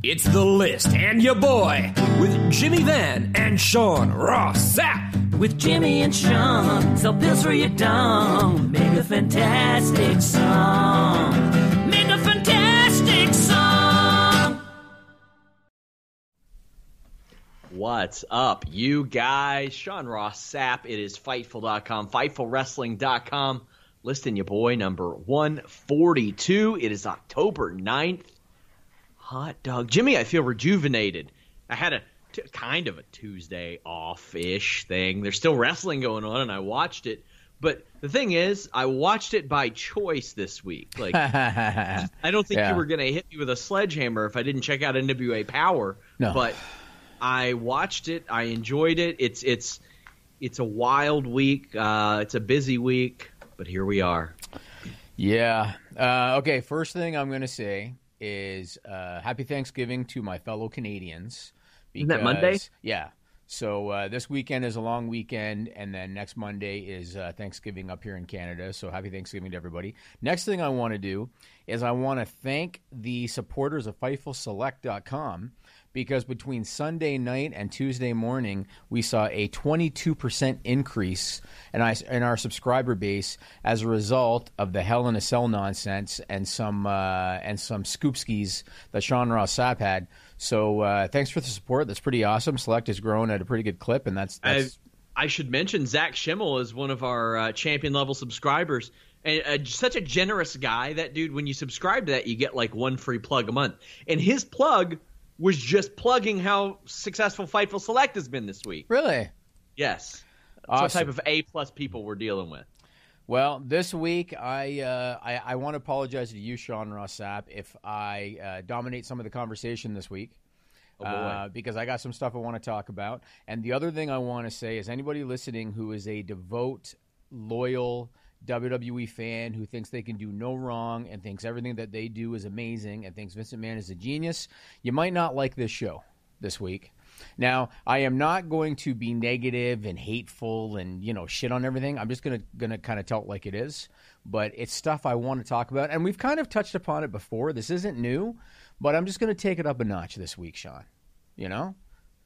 It's the list and your boy with Jimmy Van and Sean Ross Sapp. With Jimmy and Sean, sell pills for your dong. Make a fantastic song. Make a fantastic song. What's up, you guys? Sean Ross Sapp. It is Fightful.com, FightfulWrestling.com. Listing your boy number 142. It is October 9th. Hot dog. Jimmy, I feel rejuvenated. I had a t- kind of a Tuesday off ish thing. There's still wrestling going on, and I watched it. But the thing is, I watched it by choice this week. Like, I don't think Yeah. you were going to hit me with a sledgehammer if I didn't check out NWA Power. No. But I watched it. I enjoyed it. It's it's it's a wild week. Uh, it's a busy week, but here we are. Yeah. Uh, okay. First thing I'm going to say is uh, Happy Thanksgiving to my fellow Canadians. Isn't that Monday? Yeah. So uh, this weekend is a long weekend, and then next Monday is uh, Thanksgiving up here in Canada. So happy Thanksgiving to everybody. Next thing I want to do is I want to thank the supporters of FightfulSelect.com because between Sunday night and Tuesday morning, we saw a 22% increase in, I, in our subscriber base as a result of the Hell in a Cell nonsense and some uh, and some scoopskis that Sean Ross Sapp had. So uh, thanks for the support. That's pretty awesome. Select has grown at a pretty good clip, and that's, I, that's I should mention Zach Schimmel is one of our uh, champion level subscribers. And uh, such a generous guy. That dude, when you subscribe to that, you get like one free plug a month. And his plug was just plugging how successful Fightful Select has been this week. really Yes. Awesome. what type of A plus people we're dealing with. Well, this week I uh, I, I want to apologize to you, Sean Ross Sapp, if I uh, dominate some of the conversation this week. Oh. Uh, because I got some stuff I want to talk about. And the other thing I want to say is anybody listening who is a devout, loyal WWE fan who thinks they can do no wrong and thinks everything that they do is amazing and thinks Vince McMahon is a genius, you might not like this show this week. Now, I am not going to be negative and hateful and you know shit on everything. I'm just gonna gonna kind of tell it like it is. But it's stuff I want to talk about, and we've kind of touched upon it before. This isn't new, but I'm just gonna take it up a notch this week, Sean. You know.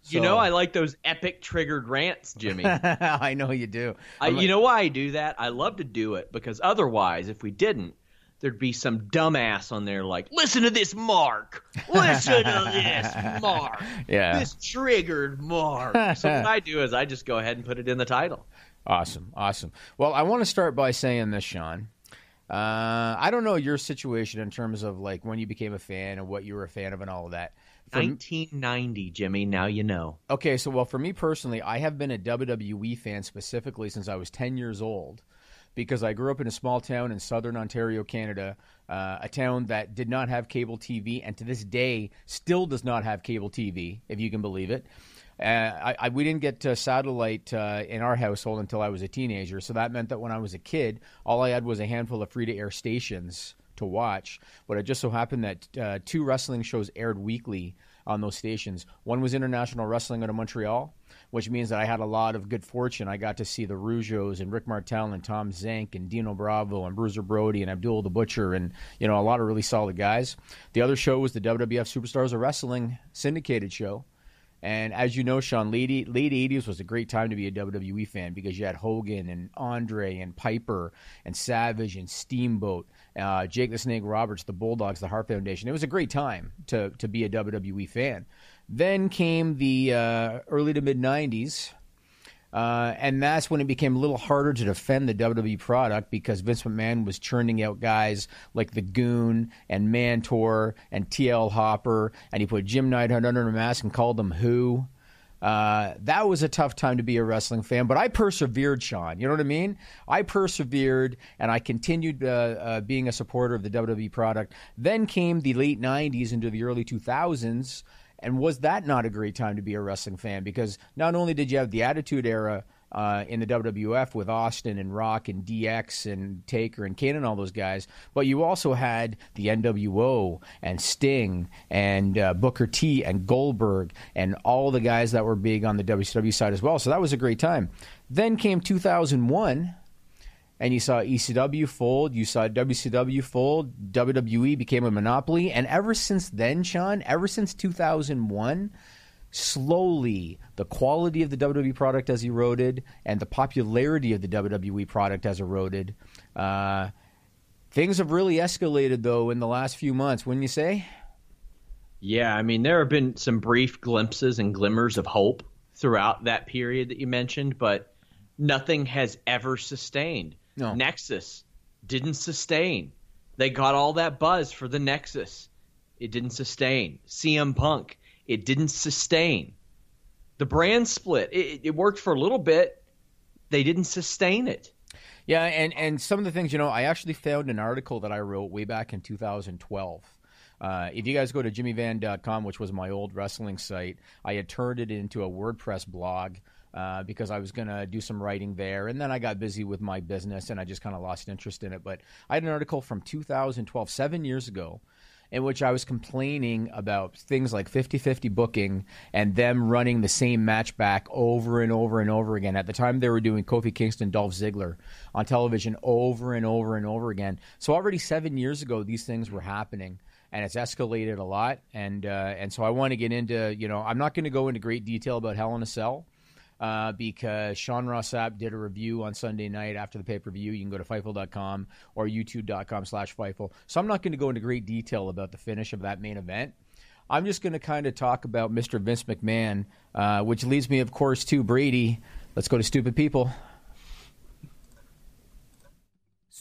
You know, I like those epic triggered rants, Jimmy. I know you do. I, like- you know why I do that? I love to do it because otherwise, if we didn't, there'd be some dumbass on there like, "Listen to this, Mark. Listen to this, Mark. Yeah. This triggered Mark." so what I do is I just go ahead and put it in the title. Awesome, awesome. Well, I want to start by saying this, Sean. Uh, I don't know your situation in terms of like when you became a fan and what you were a fan of and all of that. For m- 1990, Jimmy. Now you know. Okay, so well, for me personally, I have been a WWE fan specifically since I was 10 years old because I grew up in a small town in southern Ontario, Canada, uh, a town that did not have cable TV and to this day still does not have cable TV, if you can believe it. Uh, I, I, we didn't get uh, satellite uh, in our household until I was a teenager, so that meant that when I was a kid, all I had was a handful of free to air stations to watch. But it just so happened that uh, two wrestling shows aired weekly on those stations. One was International Wrestling out of Montreal, which means that I had a lot of good fortune. I got to see the Rougeaus and Rick Martel and Tom Zenk and Dino Bravo and Bruiser Brody and Abdul the Butcher and you know a lot of really solid guys. The other show was the WWF Superstars of Wrestling syndicated show. And as you know, Sean, late late '80s was a great time to be a WWE fan because you had Hogan and Andre and Piper and Savage and Steamboat, uh, Jake the Snake Roberts, the Bulldogs, the Hart Foundation. It was a great time to to be a WWE fan. Then came the uh, early to mid '90s, uh, and that's when it became a little harder to defend the WWE product because Vince McMahon was churning out guys like the Goon and Mantaur and TL Hopper, and he put Jim Neidhart under a mask and called them Who. Uh, that was a tough time to be a wrestling fan, but I persevered, Sean. You know what I mean? I persevered and I continued uh, uh, being a supporter of the WWE product. Then came the late 90s into the early 2000s. And was that not a great time to be a wrestling fan? Because not only did you have the Attitude Era uh, in the WWF with Austin and Rock and DX and Taker and Kane and all those guys, but you also had the NWO and Sting and uh, Booker T and Goldberg and all the guys that were big on the WCW side as well. So that was a great time. Then came 2001 and you saw ECW fold, you saw WCW fold, WWE became a monopoly, and ever since then, Sean, ever since 2001, slowly the quality of the WWE product has eroded and the popularity of the WWE product has eroded. Uh, things have really escalated though in the last few months, wouldn't you say? Yeah, I mean there have been some brief glimpses and glimmers of hope throughout that period that you mentioned, but nothing has ever sustained. No. Nexus didn't sustain. They got all that buzz for the Nexus. It didn't sustain. CM Punk, it didn't sustain. The brand split, it, it worked for a little bit. They didn't sustain it. Yeah, and, and some of the things, you know, I actually found an article that I wrote way back in 2012. Uh, if you guys go to jimmyvan.com, which was my old wrestling site, I had turned it into a WordPress blog uh, because I was going to do some writing there. And then I got busy with my business and I just kind of lost interest in it. But I had an article from 2012, seven years ago, in which I was complaining about things like 50 50 booking and them running the same match back over and over and over again. At the time, they were doing Kofi Kingston, Dolph Ziggler on television over and over and over again. So already seven years ago, these things were happening. And it's escalated a lot, and uh, and so I want to get into you know I'm not going to go into great detail about Hell in a Cell, uh, because Sean Ross Sapp did a review on Sunday night after the pay per view. You can go to Fightful.com or YouTube.com slash Fightful. So I'm not going to go into great detail about the finish of that main event. I'm just going to kind of talk about Mr. Vince McMahon, uh, which leads me, of course, to Brady. Let's go to Stupid People.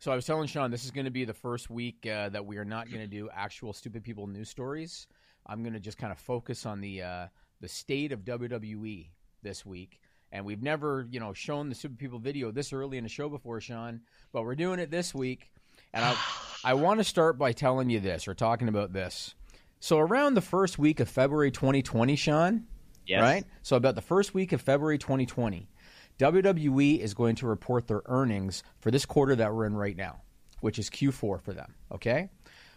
So I was telling Sean this is going to be the first week uh, that we are not going to do actual stupid people news stories. I'm going to just kind of focus on the uh, the state of WWE this week. And we've never, you know, shown the stupid people video this early in the show before, Sean, but we're doing it this week. And I I want to start by telling you this or talking about this. So around the first week of February 2020, Sean, Yes. right? So about the first week of February 2020, WWE is going to report their earnings for this quarter that we're in right now, which is Q4 for them. Okay.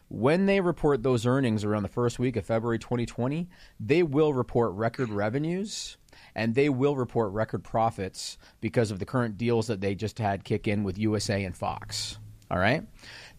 When they report those earnings around the first week of February 2020, they will report record revenues and they will report record profits because of the current deals that they just had kick in with USA and Fox. All right.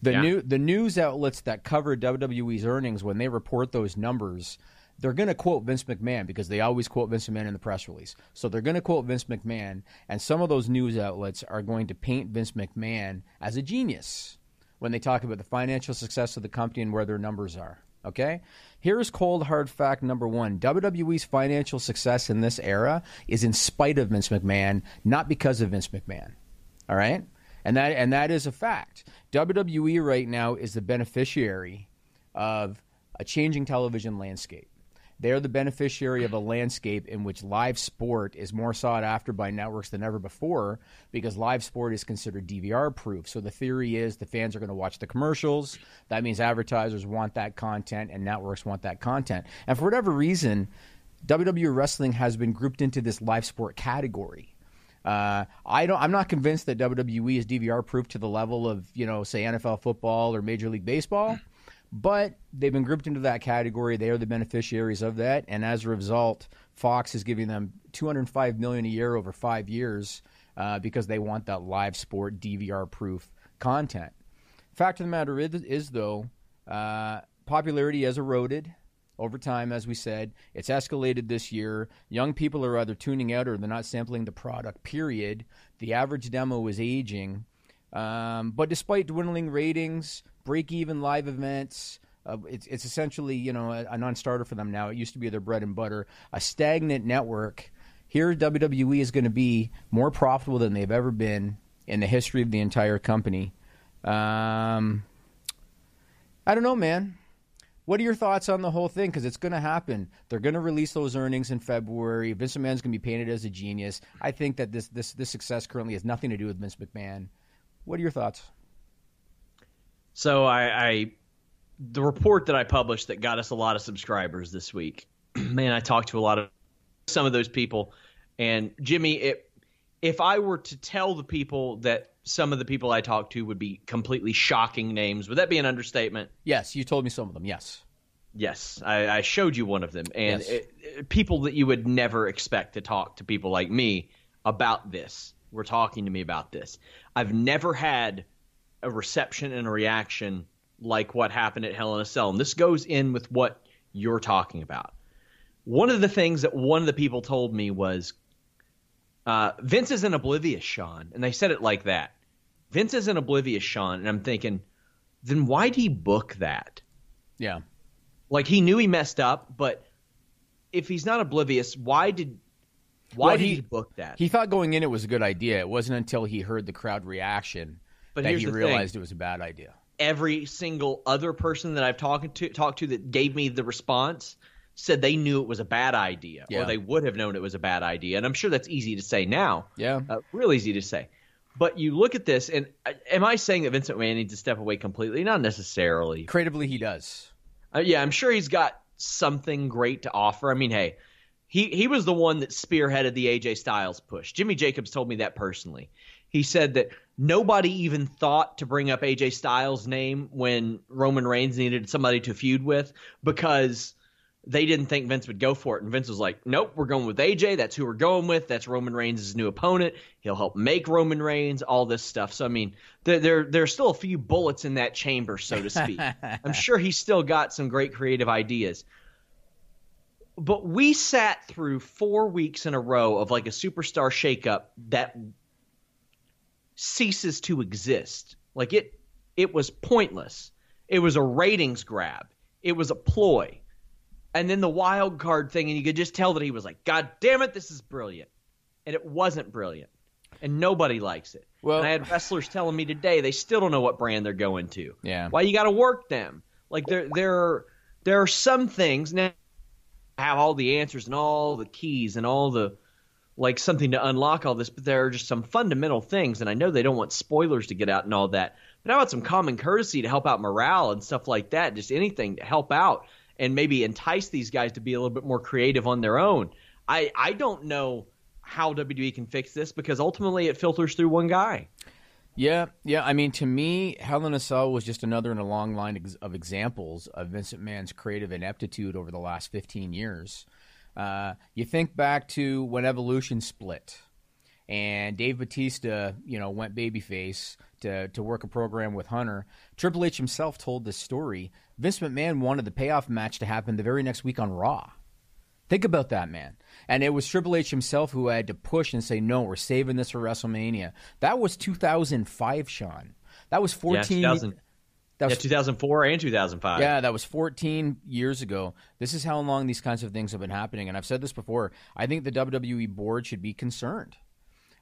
The Yeah. new the news outlets that cover WWE's earnings when they report those numbers, they're going to quote Vince McMahon because they always quote Vince McMahon in the press release. So they're going to quote Vince McMahon, and some of those news outlets are going to paint Vince McMahon as a genius when they talk about the financial success of the company and where their numbers are. Okay? Here's cold hard fact number one WWE's financial success in this era is in spite of Vince McMahon, not because of Vince McMahon. All right? And that and that is a fact. WWE right now is the beneficiary of a changing television landscape. They're the beneficiary of a landscape in which live sport is more sought after by networks than ever before because live sport is considered DVR proof. So the theory is the fans are going to watch the commercials. That means advertisers want that content and networks want that content. And for whatever reason, WWE wrestling has been grouped into this live sport category. Uh, I don't. I'm not convinced that WWE is DVR proof to the level of you know, say NFL football or Major League Baseball, but they've been grouped into that category. They are the beneficiaries of that, and as a result, Fox is giving them 205 million a year over five years uh, because they want that live sport DVR proof content. Fact of the matter is, is though, uh, popularity has eroded. over time, as we said. It's escalated this year. Young people are either tuning out or they're not sampling the product, period. The average demo is aging. Um, but despite dwindling ratings, break even live events, uh, it's, it's essentially you know a, a non-starter for them now. It used to be their bread and butter. A stagnant network. Here, WWE is going to be more profitable than they've ever been in the history of the entire company. Um, I don't know, man. What are your thoughts on the whole thing? Because it's going to happen. They're going to release those earnings in February. Vince McMahon's going to be painted as a genius. I think that this this this success currently has nothing to do with Vince McMahon. What are your thoughts? So I, I the report that I published that got us a lot of subscribers this week. Man, I talked to a lot of some of those people, and Jimmy, it, if I were to tell the people that some of the people I talked to would be completely shocking names, would that be an understatement? Yes, you told me some of them. Yes. Yes, I, I showed you one of them, and Yes. it, it- people that you would never expect to talk to people like me about this were talking to me about this. I've never had a reception and a reaction like what happened at Hell in a Cell, and this goes in with what you're talking about. One of the things that one of the people told me was, uh, "Vince isn't oblivious, Sean," and they said it like that. Vince isn't oblivious, Sean, and I'm thinking, then why'd he book that? Yeah. Like he knew he messed up, but if he's not oblivious, why did why Well, did he- he, book that? He thought going in it was a good idea. It wasn't until he heard the crowd reaction But that he realized thing. it was a bad idea. Every single other person that I've talked to talked to that gave me the response said they knew it was a bad idea, Yeah. or they would have known it was a bad idea. And I'm sure that's easy to say now. Yeah. uh, real easy to say. But you look at this, and uh, am I saying that Vincent McMahon needs to step away completely? Not necessarily. Creatively, he does. Uh, yeah, I'm sure he's got something great to offer. I mean, hey, he he was the one that spearheaded the AJ Styles push. Jimmy Jacobs told me that personally. He said that nobody even thought to bring up AJ Styles' name when Roman Reigns needed somebody to feud with because they didn't think Vince would go for it. And Vince was like, nope, we're going with AJ. That's who we're going with. That's Roman Reigns' new opponent. He'll help make Roman Reigns, all this stuff. So, I mean, there, there, there's still a few bullets in that chamber, so to speak. I'm sure he's still got some great creative ideas. But we sat through four weeks in a row of like a superstar shakeup that ceases to exist. Like it, it was pointless. It was a ratings grab. It was a ploy and then the wild card thing, and you could just tell that he was like, "God damn it, this is brilliant," and it wasn't brilliant, and nobody likes it. Well- and I had wrestlers telling me today they still don't know what brand they're going to. Yeah. why you got to work them? Like there, there, are, there are some things now have all the answers and all the keys and all the like something to unlock all this, but there are just some fundamental things, and I know they don't want spoilers to get out and all that. But how about some common courtesy to help out morale and stuff like that? Just anything to help out and maybe entice these guys to be a little bit more creative on their own. I I don't know how WWE can fix this because ultimately it filters through one guy. Yeah, yeah. I mean, to me, Hell in a Cell was just another in a long line of examples of Vince McMahon's creative ineptitude over the last 15 years. Uh, you think back to when Evolution split, and Dave Batista, you know, went babyface to to work a program with Hunter. Triple H himself told this story. Vince McMahon wanted the payoff match to happen the very next week on Raw. Think about that, man. And it was Triple H himself who had to push and say, no, we're saving this for WrestleMania. That was 2005, Sean. That was 14. Yeah, 2000 that Yeah, was, 2004 and 2005. yeah, that was 14 years ago. This is how long these kinds of things have been happening. And I've said this before. I think the WWE board should be concerned.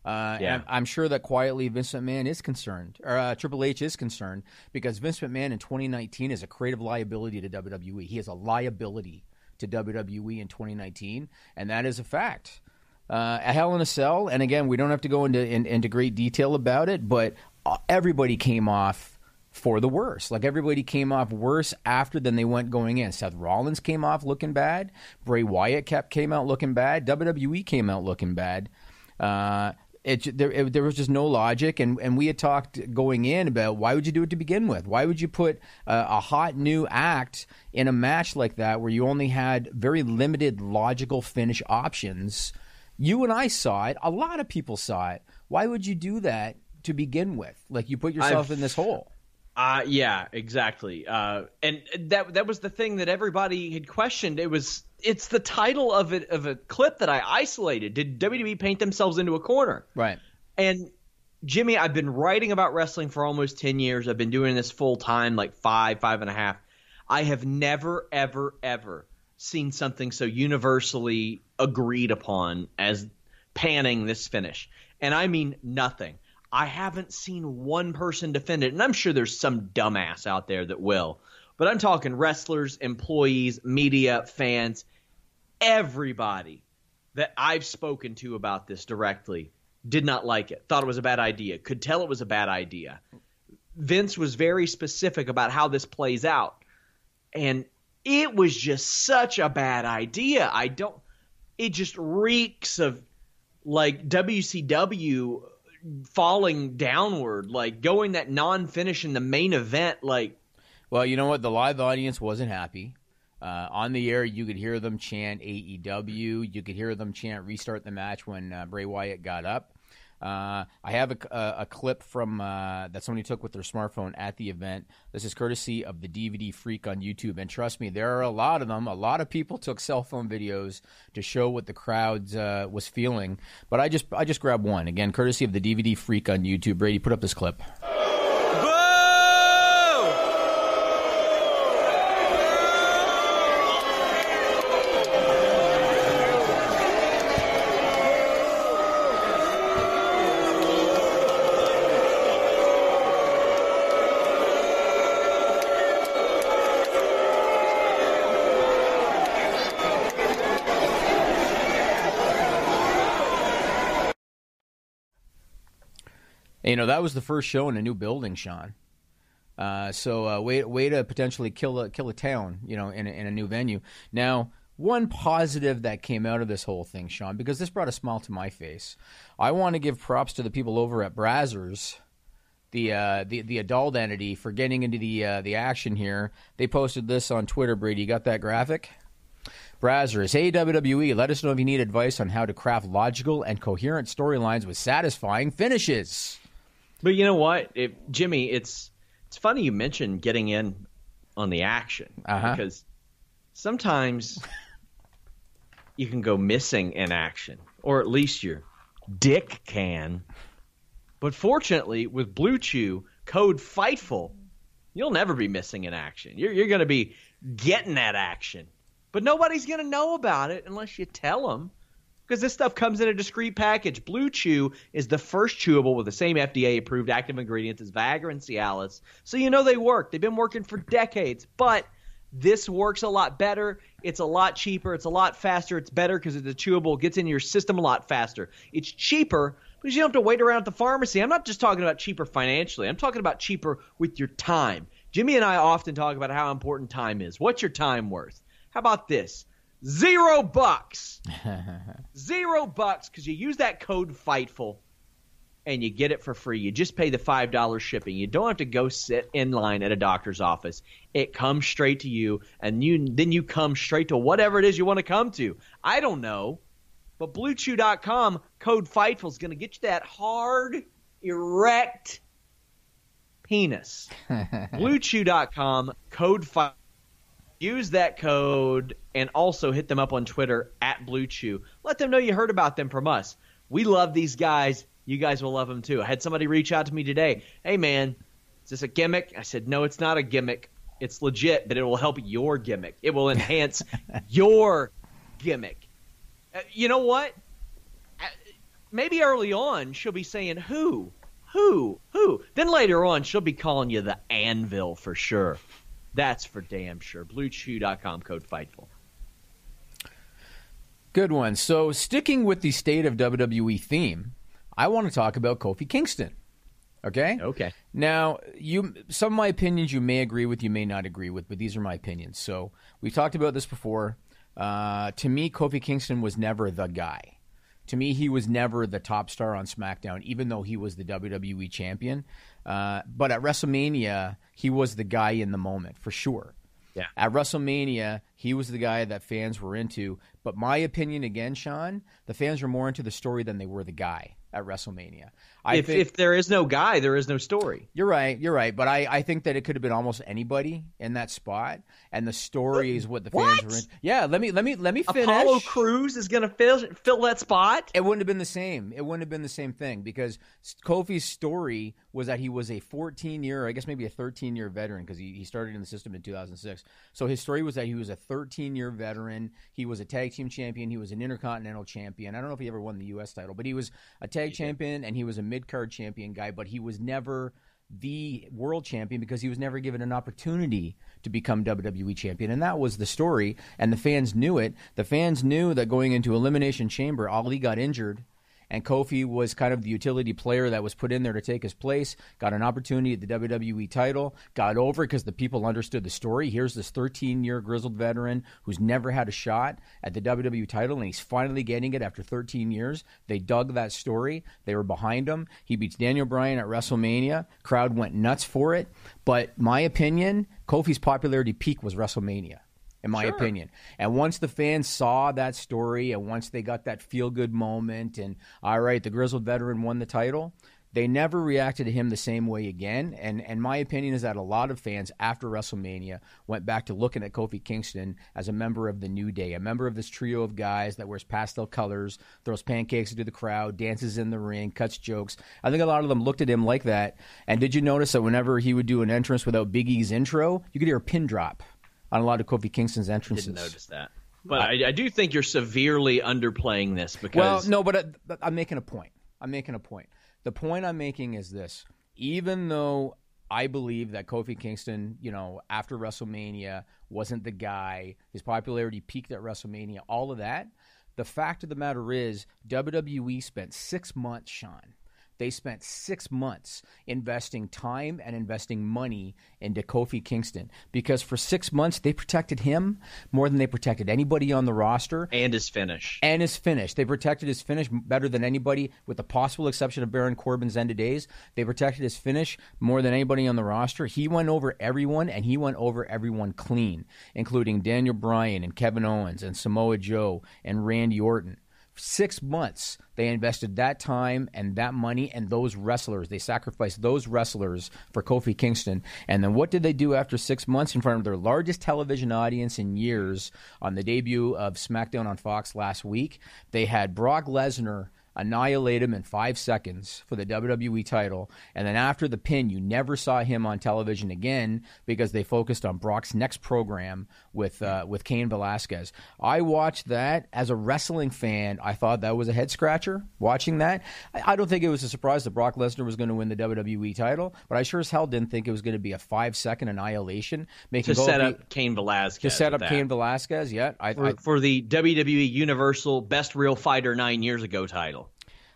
Uh, Yeah. and I'm sure that quietly Vince McMahon is concerned, or uh, Triple H is concerned, because Vince McMahon in 2019 is a creative liability to WWE. He is a liability to WWE in 2019, and that is a fact. Uh, a Hell in a Cell, and again, we don't have to go into in, into great detail about it, but uh, everybody came off for the worse. Like everybody came off worse after than they went going in. Seth Rollins came off looking bad. Bray Wyatt kept came out looking bad. WWE came out looking bad. Uh, it, there, it, there was just no logic, and, and we had talked going in about why would you do it to begin with? Why would you put a, a hot new act in a match like that where you only had very limited logical finish options? You and I saw it. A lot of people saw it. Why would you do that to begin with? Like you put yourself I've- in this hole. Uh, yeah, exactly. Uh, and that that was the thing that everybody had questioned. It was it's the title of it of a clip that I isolated. Did WWE paint themselves into a corner? Right. And Jimmy, I've been writing about wrestling for almost ten years. I've been doing this full time, like five, five and a half. I have never, ever, ever seen something so universally agreed upon as panning this finish. And I mean nothing. I haven't seen one person defend it, and I'm sure there's some dumbass out there that will. But I'm talking wrestlers, employees, media, fans, everybody that I've spoken to about this directly did not like it, thought it was a bad idea, could tell it was a bad idea. Vince was very specific about how this plays out. And it was just such a bad idea. I don't it just reeks of like WCW falling downward, like going that non-finish in the main event like Well, you know what? The live audience wasn't happy. Uh, on the air, you could hear them chant AEW. You could hear them chant restart the match when uh, Bray Wyatt got up. Uh, I have a, a, a clip from uh, that somebody took with their smartphone at the event. This is courtesy of the DVD Freak on YouTube, and trust me, there are a lot of them. A lot of people took cell phone videos to show what the crowd uh, was feeling. But I just I just grabbed one again, courtesy of the DVD Freak on YouTube. Brady, put up this clip. You know, that was the first show in a new building, Sean. Uh, so uh, way way to potentially kill a kill a town, you know, in a, in a new venue. Now, one positive that came out of this whole thing, Sean, because this brought a smile to my face. I want to give props to the people over at Brazzers, the uh, the the adult entity, for getting into the uh, the action here. They posted this on Twitter. Brady, you got that graphic? Brazzers, hey WWE, let us know if you need advice on how to craft logical and coherent storylines with satisfying finishes. But you know what, if, Jimmy? It's it's funny you mentioned getting in on the action Uh-huh. because sometimes you can go missing in action, or at least your dick can. But fortunately, with BlueChew code Fightful, you'll never be missing in action. You're you're going to be getting that action, but nobody's going to know about it unless you tell them. Because this stuff comes in a discrete package. BlueChew is the first chewable with the same FDA approved active ingredients as Viagra and Cialis. So you know they work. They've been working for decades. But this works a lot better. It's a lot cheaper. It's a lot faster. It's better because it's a chewable. It gets in your system a lot faster. It's cheaper because you don't have to wait around at the pharmacy. I'm not just talking about cheaper financially. I'm talking about cheaper with your time. Jimmy and I often talk about how important time is. What's your time worth? How about this? Zero bucks. Zero bucks because you use that code FIGHTFUL and you get it for free. You just pay the $5 shipping. You don't have to go sit in line at a doctor's office. It comes straight to you, and you then you come straight to whatever it is you want to come to. I don't know, but BlueChew.com, code FIGHTFUL is going to get you that hard, erect penis. BlueChew.com, code FIGHTFUL. Use that code and also hit them up on Twitter at BlueChew. Let them know you heard about them from us. We love these guys. You guys will love them too. I had somebody reach out to me today. Hey man, is this a gimmick? I said, no, it's not a gimmick. It's legit, but it will help your gimmick. It will enhance your gimmick. Uh, you know what? Uh, Maybe early on she'll be saying who, who, who. Then later on she'll be calling you the Anvil for sure. That's for damn sure. BlueChew.com code Fightful. Good one. So, sticking with the state of WWE theme, I want to talk about Kofi Kingston. Okay. Okay. Now, you some of my opinions you may agree with, you may not agree with, but these are my opinions. So we've talked about this before. Uh, to me, Kofi Kingston was never the guy. To me, he was never the top star on SmackDown, even though he was the WWE champion. Uh, but at WrestleMania, he was the guy in the moment for sure. Yeah. At WrestleMania, he was the guy that fans were into. But my opinion, again, Sean, the fans were more into the story than they were the guy at WrestleMania. I if think, if there is no guy, there is no story. You're right. You're right. But I, I think that it could have been almost anybody in that spot, and the story is what the fans What? were in. Yeah. Let me let me let me finish. Apollo Crews is going to fill fill that spot. It wouldn't have been the same. It wouldn't have been the same thing because Kofi's story was that he was a 14 year, I guess maybe a 13 year veteran because he, he started in the system in 2006. So his story was that he was a 13 year veteran. He was a tag team champion. He was an intercontinental champion. I don't know if he ever won the U.S. title, but he was a tag champion and he was a mid card champion guy, but he was never the world champion because he was never given an opportunity to become WWE champion. And that was the story. And the fans knew it. The fans knew that going into Elimination Chamber, Ali got injured. And Kofi was kind of the utility player that was put in there to take his place, got an opportunity at the WWE title, got over because the people understood the story. Here's this 13 year grizzled veteran who's never had a shot at the WWE title, and he's finally getting it after 13 years. They dug that story. They were behind him. He beats Daniel Bryan at WrestleMania. Crowd went nuts for it. But my opinion, Kofi's popularity peak was WrestleMania in my opinion. And once the fans saw that story and once they got that feel good moment and all right, the grizzled veteran won the title, they never reacted to him the same way again. And and my opinion is that a lot of fans after WrestleMania went back to looking at Kofi Kingston as a member of the New Day, a member of this trio of guys that wears pastel colors, throws pancakes into the crowd, dances in the ring, cuts jokes. I think a lot of them looked at him like that. And did you notice that whenever he would do an entrance without Big E's intro, you could hear a pin drop on a lot of Kofi Kingston's entrances. Didn't notice that. But I, I do think you're severely underplaying this because Well, no, but I, but I'm making a point. I'm making a point. The point I'm making is this: even though I believe that Kofi Kingston, you know, after WrestleMania wasn't the guy, his popularity peaked at WrestleMania, all of that. The fact of the matter is, WWE spent six months, Sean. They spent six months investing time and investing money into Kofi Kingston because for six months they protected him more than they protected anybody on the roster and his finish. and his finish. They protected his finish better than anybody, with the possible exception of Baron Corbin's end of days. They protected his finish more than anybody on the roster. He went over everyone, and he went over everyone clean, including Daniel Bryan and Kevin Owens and Samoa Joe and Randy Orton. Six months they invested that time and that money and those wrestlers. They sacrificed those wrestlers for Kofi Kingston. And then what did they do after six months in front of their largest television audience in years on the debut of SmackDown on Fox last week? They had Brock Lesnar annihilate him in five seconds for the WWE title. And then after the pin, you never saw him on television again because they focused on Brock's next program with uh, with Cain Velasquez. I watched that as a wrestling fan. I thought that was a head scratcher. Watching that, I, I don't think it was a surprise that Brock Lesnar was going to win the WWE title, but I sure as hell didn't think it was going to be a five second annihilation. Making to set up Cain Velasquez. to set up that. Cain Velasquez. Yeah, I, for, I for the WWE Universal Best Real Fighter nine years ago title.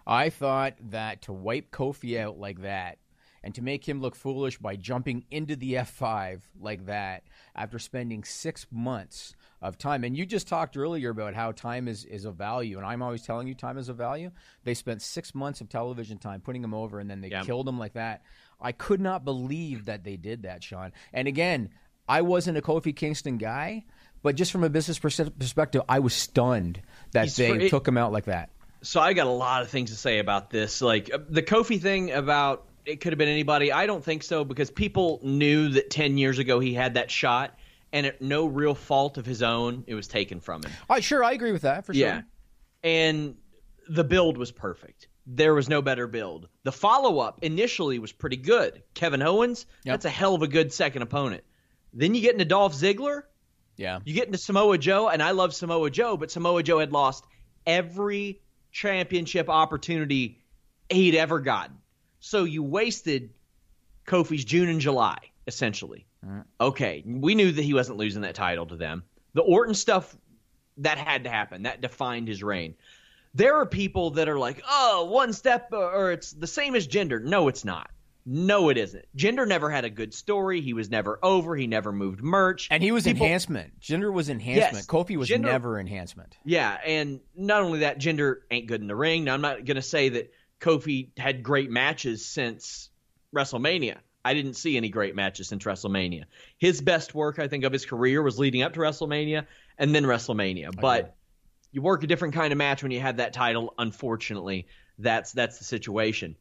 I thought that to wipe Kofi out like that and to make him look foolish by jumping into the F5 like that after spending six months of time. And you just talked earlier about how time is, is of value. And I'm always telling you time is of value. They spent six months of television time putting him over and then they Yeah. killed him like that. I could not believe that they did that, Sean. And again, I wasn't a Kofi Kingston guy, but just from a business perspective, I was stunned that He's they it- took him out like that. So I got a lot of things to say about this. Like uh, the Kofi thing about it could have been anybody. I don't think so because people knew that 10 years ago he had that shot and at no real fault of his own, it was taken from him. Oh, sure, I agree with that for sure. Yeah. And the build was perfect. There was no better build. The follow up initially was pretty good. Kevin Owens, Yep. that's a hell of a good second opponent. Then you get into Dolph Ziggler, Yeah. you get into Samoa Joe, and I love Samoa Joe, but Samoa Joe had lost every championship opportunity he'd ever gotten. So you wasted Kofi's June and July, essentially. Mm-hmm. Okay, we knew that he wasn't losing that title to them. The Orton stuff, that had to happen. That defined his reign. There are people that are like, oh, one step, or it's the same as Jinder. No, it's not. No, it isn't. Jinder never had a good story. He was never over. He never moved merch. And he was People- enhancement. Jinder was enhancement. Yes. Kofi was Jinder- never enhancement. Yeah, and not only that, Jinder ain't good in the ring. Now, I'm not going to say that Kofi had great matches since WrestleMania. I didn't see any great matches since WrestleMania. His best work, I think, of his career was leading up to WrestleMania and then WrestleMania. But you work a different kind of match when you have that title. Unfortunately, that's that's the situation.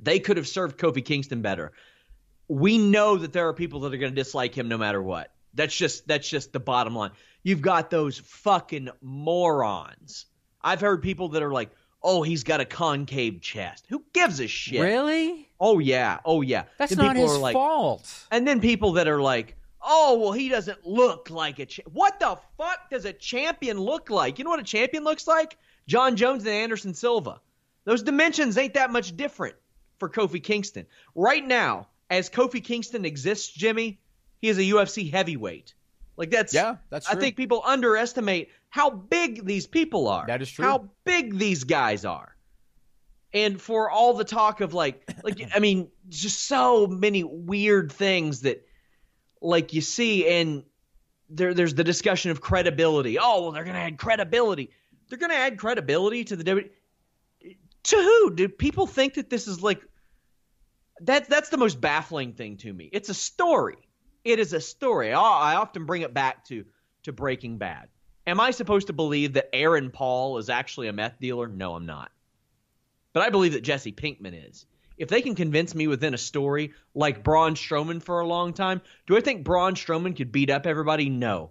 They could have served Kofi Kingston better. We know that there are people that are going to dislike him no matter what. That's just that's just the bottom line. You've got those fucking morons. I've heard people that are like, "Oh, he's got a concave chest." Who gives a shit? Really? Oh yeah. Oh yeah. That's And not his like, fault. and then people that are like, oh, well, he doesn't look like a champ. What the fuck does a champion look like? You know what a champion looks like? Jon Jones and Anderson Silva. Those dimensions ain't that much different for Kofi Kingston. Right now, as Kofi Kingston exists, Jimmy, he is a UFC heavyweight. Like that's Yeah, that's I think people underestimate how big these people are. That is true. How big these guys are. And for all the talk of like like I mean, just so many weird things that like you see and there there's the discussion of credibility. Oh, well they're going to add credibility. They're going to add credibility to the W to who? Do people think that this is like that that's the most baffling thing to me. It's a story. It is a story. I, often bring it back to to Breaking Bad. Am I supposed to believe that Aaron Paul is actually a meth dealer? No, I'm not. But I believe that Jesse Pinkman is. If they can convince me within a story like Braun Strowman for a long time, do I think Braun Strowman could beat up everybody? No.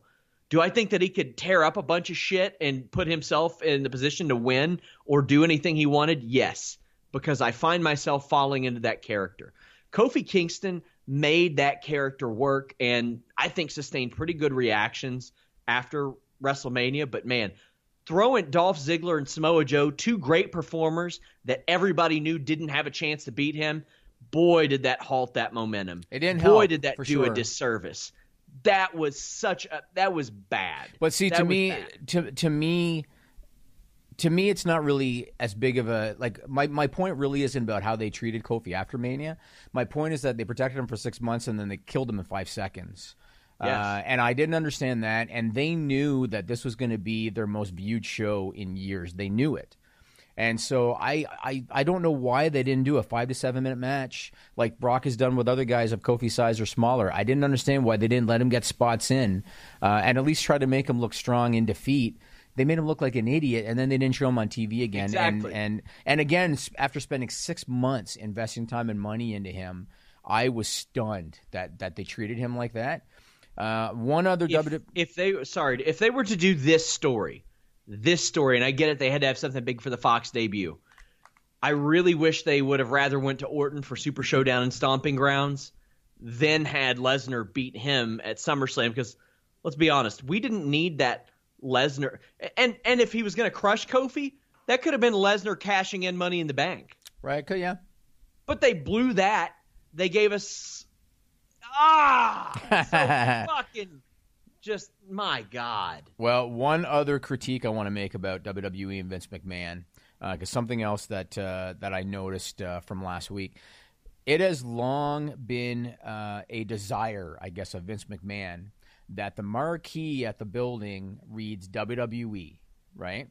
Do I think that he could tear up a bunch of shit and put himself in the position to win or do anything he wanted? Yes, because I find myself falling into that character. Kofi Kingston made that character work and I think sustained pretty good reactions after WrestleMania, but man, throwing Dolph Ziggler and Samoa Joe, two great performers that everybody knew didn't have a chance to beat him, boy, did that halt that momentum. It didn't Boy, help, did that do sure. a disservice. That was such a that was bad. But see, That to me, bad. to to me, to me, it's not really as big of a like. My my point really isn't about how they treated Kofi after Mania. My point is that they protected him for six months and then they killed him in five seconds. Yes. Uh, and I didn't understand that, and they knew that this was going to be their most viewed show in years. They knew it. And so I, I I don't know why they didn't do a five to seven minute match like Brock has done with other guys of Kofi size or smaller. I didn't understand why they didn't let him get spots in uh, and at least try to make him look strong in defeat. They made him look like an idiot, and then they didn't show him on TV again. Exactly. And and and again, after spending six months investing time and money into him, I was stunned that that they treated him like that. Uh, one other if, W. if they sorry if they were to do this story this story and i get it they had to have something big for the fox debut i really wish they would have rather went to orton for super showdown and stomping grounds then had lesnar beat him at summerslam because let's be honest we didn't need that lesnar and and if he was going to crush kofi that could have been lesnar cashing in money in the bank Right? Could- Yeah. but they blew that. They gave us ah so fucking just my god. Well, one other critique I want to make about WWE and Vince McMahon, because something else that uh, that I noticed uh, from last week, it has long been uh, a desire, I guess, of Vince McMahon that the marquee at the building reads WWE, right?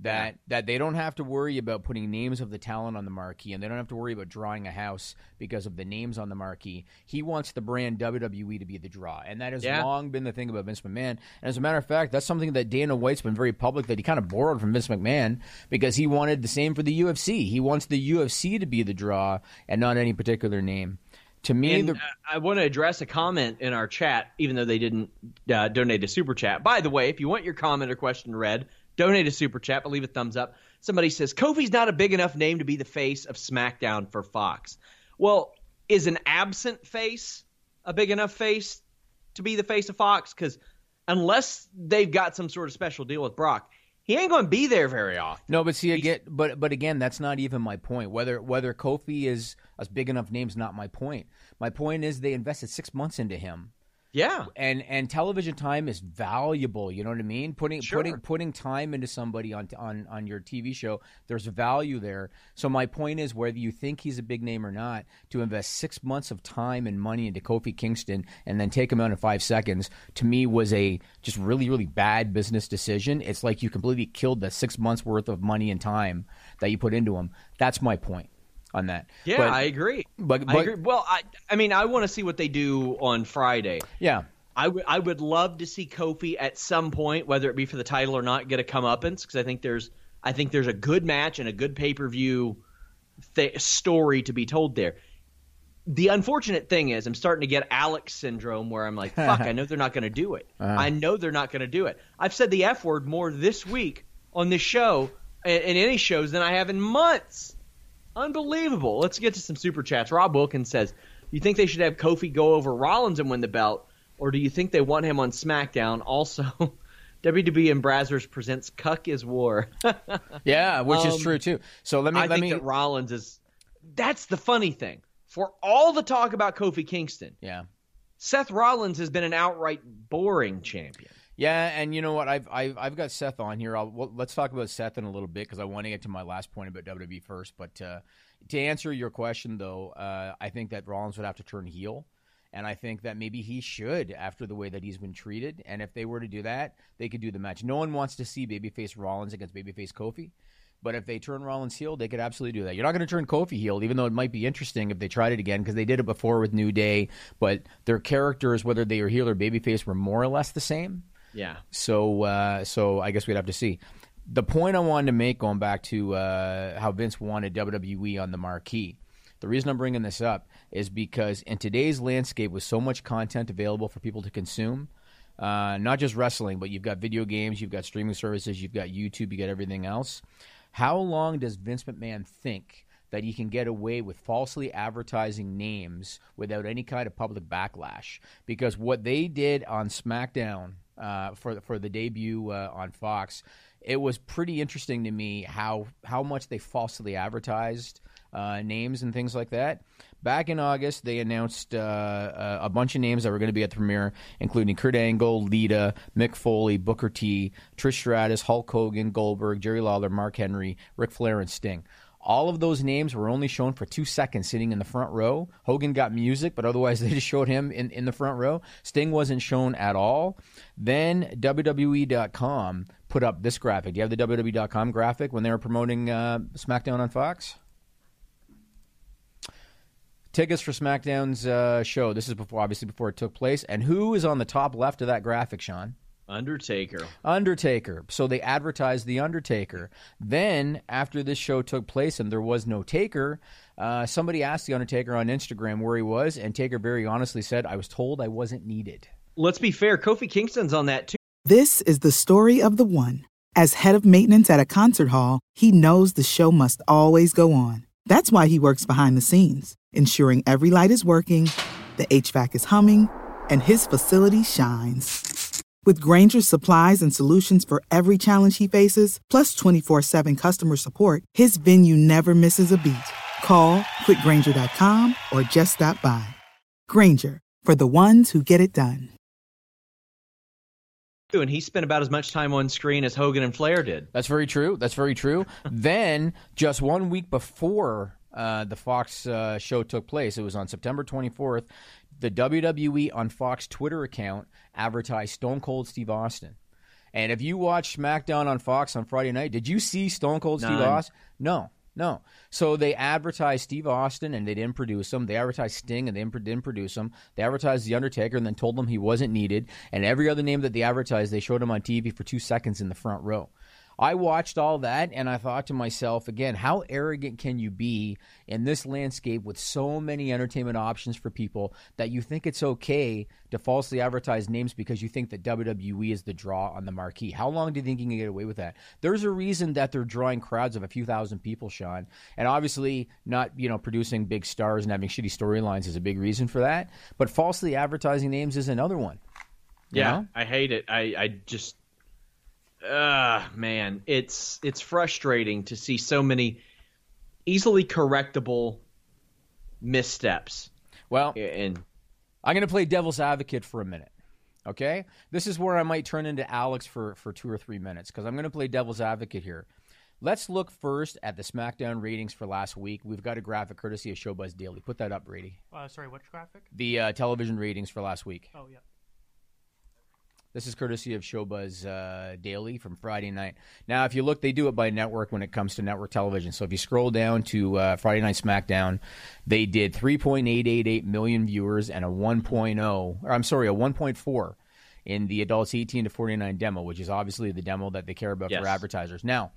That that they don't have to worry about putting names of the talent on the marquee, and they don't have to worry about drawing a house because of the names on the marquee. He wants the brand WWE to be the draw, and that has Yeah. long been the thing about Vince McMahon. And as a matter of fact, that's something that Dana White's been very public that he kind of borrowed from Vince McMahon because he wanted the same for the UFC. He wants the UFC to be the draw and not any particular name. To me, And the, uh, I want to address a comment in our chat, even though they didn't uh, donate a super chat. By the way, if you want your comment or question read, donate a super chat, but leave a thumbs up. Somebody says Kofi's not a big enough name to be the face of SmackDown for Fox. Well, is an absent face a big enough face to be the face of Fox? Because unless they've got some sort of special deal with Brock, he ain't going to be there very often. No, but see, again, but but again, that's not even my point. Whether whether Kofi is a big enough name is not my point. My point is they invested six months into him, Yeah. and and television time is valuable. You know what I mean? Putting Sure. putting putting time into somebody on on on your TV show, there's value there. So my point is, whether you think he's a big name or not, to invest six months of time and money into Kofi Kingston and then take him out in five seconds, to me was a just really really bad business decision. It's like you completely killed the six months worth of money and time that you put into him. That's my point on that. Yeah, But- I agree. but- I agree. Well, I, I mean, I want to see what they do on Friday. yeah. I would I would love to see Kofi at some point, whether it be for the title or not, get a comeuppance because I think there's I think there's a good match and a good pay per view th- story to be told there. The unfortunate thing is, I'm starting to get Alex syndrome where I'm like, fuck, I know they're not going to do it. Uh-huh. I know they're not going to do it. I've said the F word more this week on this show in, in any shows than I have in months. Unbelievable. Let's get to some super chats. Rob Wilkins says, You think they should have Kofi go over Rollins and win the belt? Or do you think they want him on SmackDown? Also, WWE and Brazzers presents Cuck is War. Yeah, which is Um, true too. So let me I let think me that Rollins is. That's the funny thing. For all the talk about Kofi Kingston, yeah. Seth Rollins has been an outright boring champion. Yeah, and you know what? I've I've, I've got Seth on here. Well, let's talk about Seth in a little bit because I want to get to my last point about WWE first. But uh, to answer your question, though, uh, I think that Rollins would have to turn heel, and I think that maybe he should after the way that he's been treated. And if they were to do that, they could do the match. No one wants to see babyface Rollins against babyface Kofi. But if they turn Rollins heel, they could absolutely do that. You're not going to turn Kofi heel, even though it might be interesting if they tried it again because they did it before with New Day. But their characters, whether they were heel or babyface, were more or less the same. Yeah. So, uh, so I guess we'd have to see. The point I wanted to make, going back to uh, how Vince wanted WWE on the marquee, the reason I'm bringing this up is because in today's landscape, with so much content available for people to consume, uh, not just wrestling, but you've got video games, you've got streaming services, you've got YouTube, you got everything else. How long does Vince McMahon think that he can get away with falsely advertising names without any kind of public backlash? Because what they did on SmackDown uh, for for the debut uh, on Fox, it was pretty interesting to me how how much they falsely advertised uh, names and things like that. Back in August, they announced uh, uh, a bunch of names that were going to be at the premiere, including Kurt Angle, Lita, Mick Foley, Booker T, Trish Stratus, Hulk Hogan, Goldberg, Jerry Lawler, Mark Henry, Ric Flair, and Sting. All of those names were only shown for two seconds sitting in the front row. Hogan got music, but otherwise they just showed him in, in the front row. Sting wasn't shown at all. Then WWE.com put up this graphic. Do you have the WWE.com graphic when they were promoting uh, SmackDown on Fox? Tickets for SmackDown's uh, show. This is before, obviously, before it took place. And who is on the top left of that graphic, Sean? Undertaker. Undertaker. So they advertised the Undertaker. Then, after this show took place and there was no Taker, uh, somebody asked the Undertaker on Instagram where he was, and Taker very honestly said, "I was told I wasn't needed." Let's be fair. Kofi Kingston's on that too. This is the story of the one. As head of maintenance at a concert hall, he knows the show must always go on. That's why he works behind the scenes, ensuring every light is working, the HVAC is humming, and his facility shines. With Grainger's supplies and solutions for every challenge he faces, plus 24 7 customer support, his venue never misses a beat. Call click grainger.com or just stop by. Grainger, for the ones who get it done. And he spent about as much time on screen as Hogan and Flair did. That's very true. That's very true. then, just one week before uh, the Fox uh, show took place, it was on September 24th, the WWE on Fox Twitter account advertised Stone Cold Steve Austin. And if you watched SmackDown on Fox on Friday night, did you see Stone Cold Steve Austin? No. No. So they advertised Steve Austin and they didn't produce him. They advertised Sting and they didn't didn't produce him. They advertised The Undertaker and then told them he wasn't needed. And every other name that they advertised, they showed him on TV for two seconds in the front row. I watched all that and I thought to myself, again, how arrogant can you be in this landscape with so many entertainment options for people that you think it's okay to falsely advertise names because you think that WWE is the draw on the marquee? How long do you think you can get away with that? There's a reason that they're drawing crowds of a few thousand people, Sean. And obviously, not you know producing big stars and having shitty storylines is a big reason for that. But falsely advertising names is another one. Yeah, know? I hate it. I, I just, uh, man, it's it's frustrating to see so many easily correctable missteps. Well, And I'm going to play devil's advocate for a minute. Okay? This is where I might turn into Alex for, for two or three minutes because I'm going to play devil's advocate here. Let's look first at the SmackDown ratings for last week. We've got a graphic courtesy of Showbuzz Daily. Put that up, Brady. Uh, sorry, which graphic? The uh, television ratings for last week. Oh, yeah. This is courtesy of Showbuzz uh, Daily from Friday night. Now, if you look, they do it by network when it comes to network television. So if you scroll down to uh, Friday Night SmackDown, they did 3.888 million viewers and a 1.0, or I'm sorry, a 1.4 in the adults 18 to 49 demo, which is obviously the demo that they care about Yes. for advertisers. Now,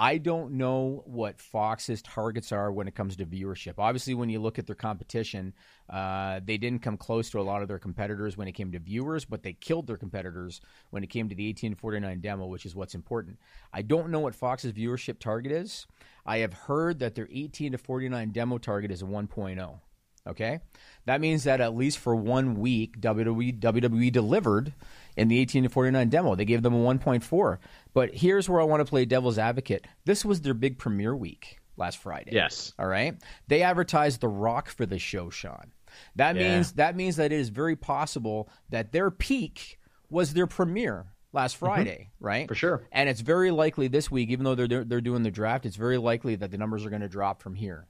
I don't know what Fox's targets are when it comes to viewership. Obviously, when you look at their competition, uh, they didn't come close to a lot of their competitors when it came to viewers, but they killed their competitors when it came to the 18 to 49 demo, which is what's important. I don't know what Fox's viewership target is. I have heard that their 18 to 49 demo target is a 1.0. Okay, that means that at least for one week, WWE, WWE delivered in the 18 to 49 demo. They gave them a 1.4. But here's where I want to play devil's advocate. This was their big premiere week last Friday. Yes. All right. They advertised The Rock for the show, Sean. That Yeah. means that means that it is very possible that their peak was their premiere last Friday, right? Mm-hmm. For sure. And it's very likely this week, even though they're they're doing the draft, it's very likely that the numbers are going to drop from here.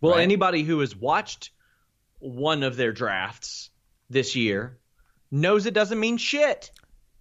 Well, Right. anybody who has watched one of their drafts this year knows it doesn't mean shit.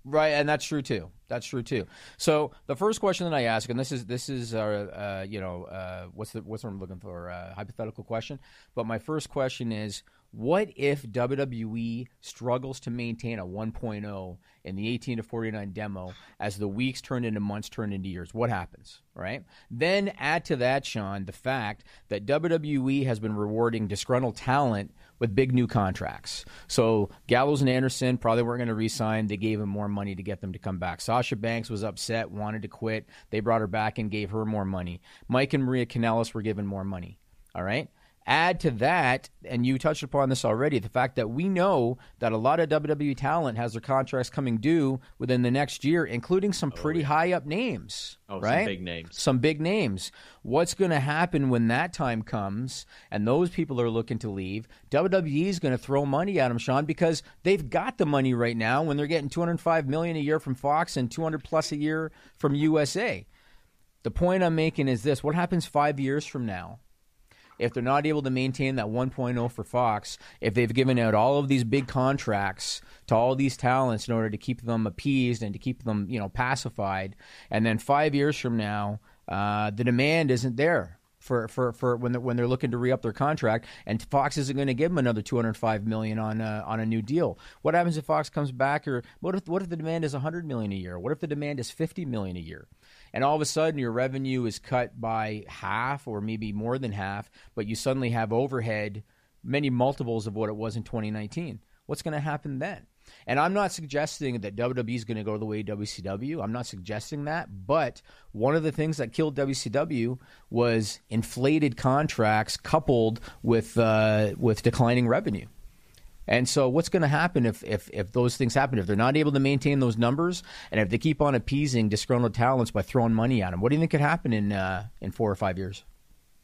Right, and that's true too. That's true too. So the first question that I ask, and this is this is uh, uh you know uh, what's the what's what I'm looking for uh, hypothetical question, but my first question is, what if WWE struggles to maintain a 1.0 in the 18 to 49 demo as the weeks turn into months, turn into years? What happens? Right. Then add to that, Sean, the fact that WWE has been rewarding disgruntled talent with big new contracts. So Gallows and Anderson probably weren't going to re-sign. They gave him more money to get them to come back. Sasha Banks was upset, wanted to quit. They brought her back and gave her more money. Mike and Maria Kanellis were given more money. All right. Add to that, and you touched upon this already, the fact that we know that a lot of WWE talent has their contracts coming due within the next year, including some oh, pretty high up names. Oh, some right? big names. Some big names. What's going to happen when that time comes and those people are looking to leave? WWE is going to throw money at them, Sean, because they've got the money right now when they're getting 205 million a year from Fox and 200 plus a year from USA. The point I'm making is this: what happens five years from now? If they're not able to maintain that 1.0 for Fox, if they've given out all of these big contracts to all these talents in order to keep them appeased and to keep them, you know, pacified, and then five years from now, uh, the demand isn't there for, for, for when they're when they're looking to re up their contract, and Fox isn't going to give them another 205 million on a, on a new deal. What happens if Fox comes back, or what if what if the demand is 100 million a year? What if the demand is 50 million a year? And all of a sudden your revenue is cut by half or maybe more than half, but you suddenly have overhead many multiples of what it was in 2019. What's going to happen then? And I'm not suggesting that WWE is going to go the way WCW. I'm not suggesting that. But one of the things that killed WCW was inflated contracts coupled with uh, with declining revenue. And so, what's going to happen if, if if those things happen? If they're not able to maintain those numbers, and if they keep on appeasing disgruntled talents by throwing money at them, what do you think could happen in uh, in four or five years?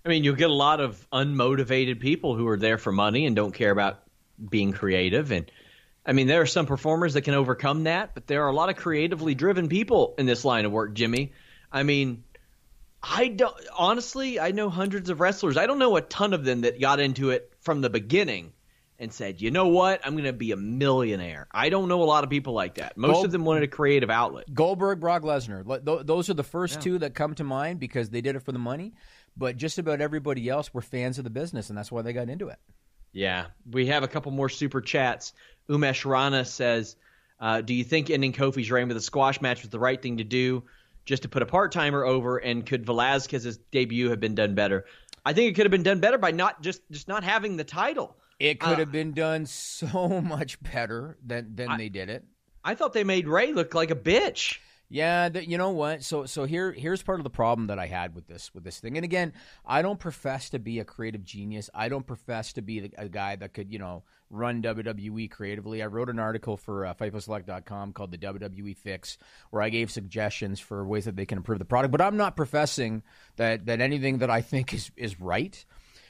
I mean, you'll get a lot of unmotivated people who are there for money and don't care about being creative. And I mean, there are some performers that can overcome that, but there are a lot of creatively driven people in this line of work, Jimmy. I mean, I don't honestly, I know hundreds of wrestlers. I don't know a ton of them that got into it from the beginning and said, you know what, I'm going to be a millionaire. I don't know a lot of people like that. Most Well- of them wanted a creative outlet. Goldberg, Brock Lesnar. Th- th- Those are the first two that come to mind because they did it for the money. But just about everybody else were fans of the business, and that's why they got into it. Yeah, we have a couple more super chats. Umesh Rana says, uh, "Do you think ending Kofi's reign with a squash match was the right thing to do, just to put a part timer over? And could Velasquez's debut have been done better? I think it could have been done better by not just just not having the title. It could Uh, have been done so much better than than they did it. I thought they made Rey look like a bitch. Yeah, th- you know what? So so here here's part of the problem that I had with this with this thing. And again, I don't profess to be a creative genius. I don't profess to be the, a guy that could you know run WWE creatively. I wrote an article for uh, FightfulSelect.com called the WWE Fix, where I gave suggestions for ways that they can improve the product. But I'm not professing that that anything that I think is is right.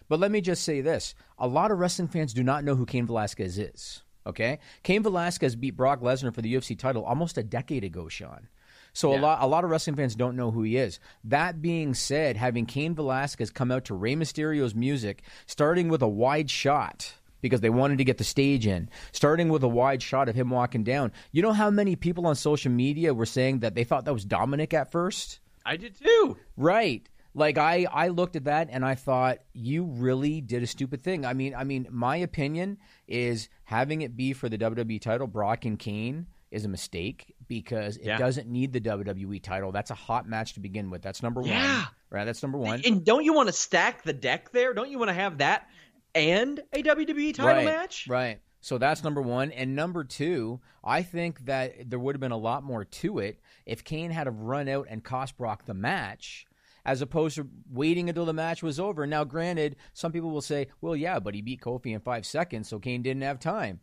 But let me just say this: a lot of wrestling fans do not know who Cain Velasquez is. Okay, Cain Velasquez beat Brock Lesnar for the UFC title almost a decade ago, Sean. So a lot a lot of wrestling fans don't know who he is. That being said, having Cain Velasquez come out to Rey Mysterio's music, starting with a wide shot because they wanted to get the stage in, starting with a wide shot of him walking down. You know how many people on social media were saying that they thought that was Dominik at first? I did too. Right. Like I, I looked at that and I thought you really did a stupid thing. I mean, I mean, my opinion is having it be for the WWE title, Brock and Cain is a mistake because it Yeah. doesn't need the WWE title. That's a hot match to begin with. That's number Yeah. one. Right, that's number one. And don't you want to stack the deck there? Don't you want to have that and a WWE title right, match? Right. So that's number one. And number two, I think that there would have been a lot more to it if Cain had have run out and cost Brock the match. As opposed to waiting until the match was over. Now, granted, some people will say, well, yeah, but he beat Kofi in five seconds, so Cain didn't have time.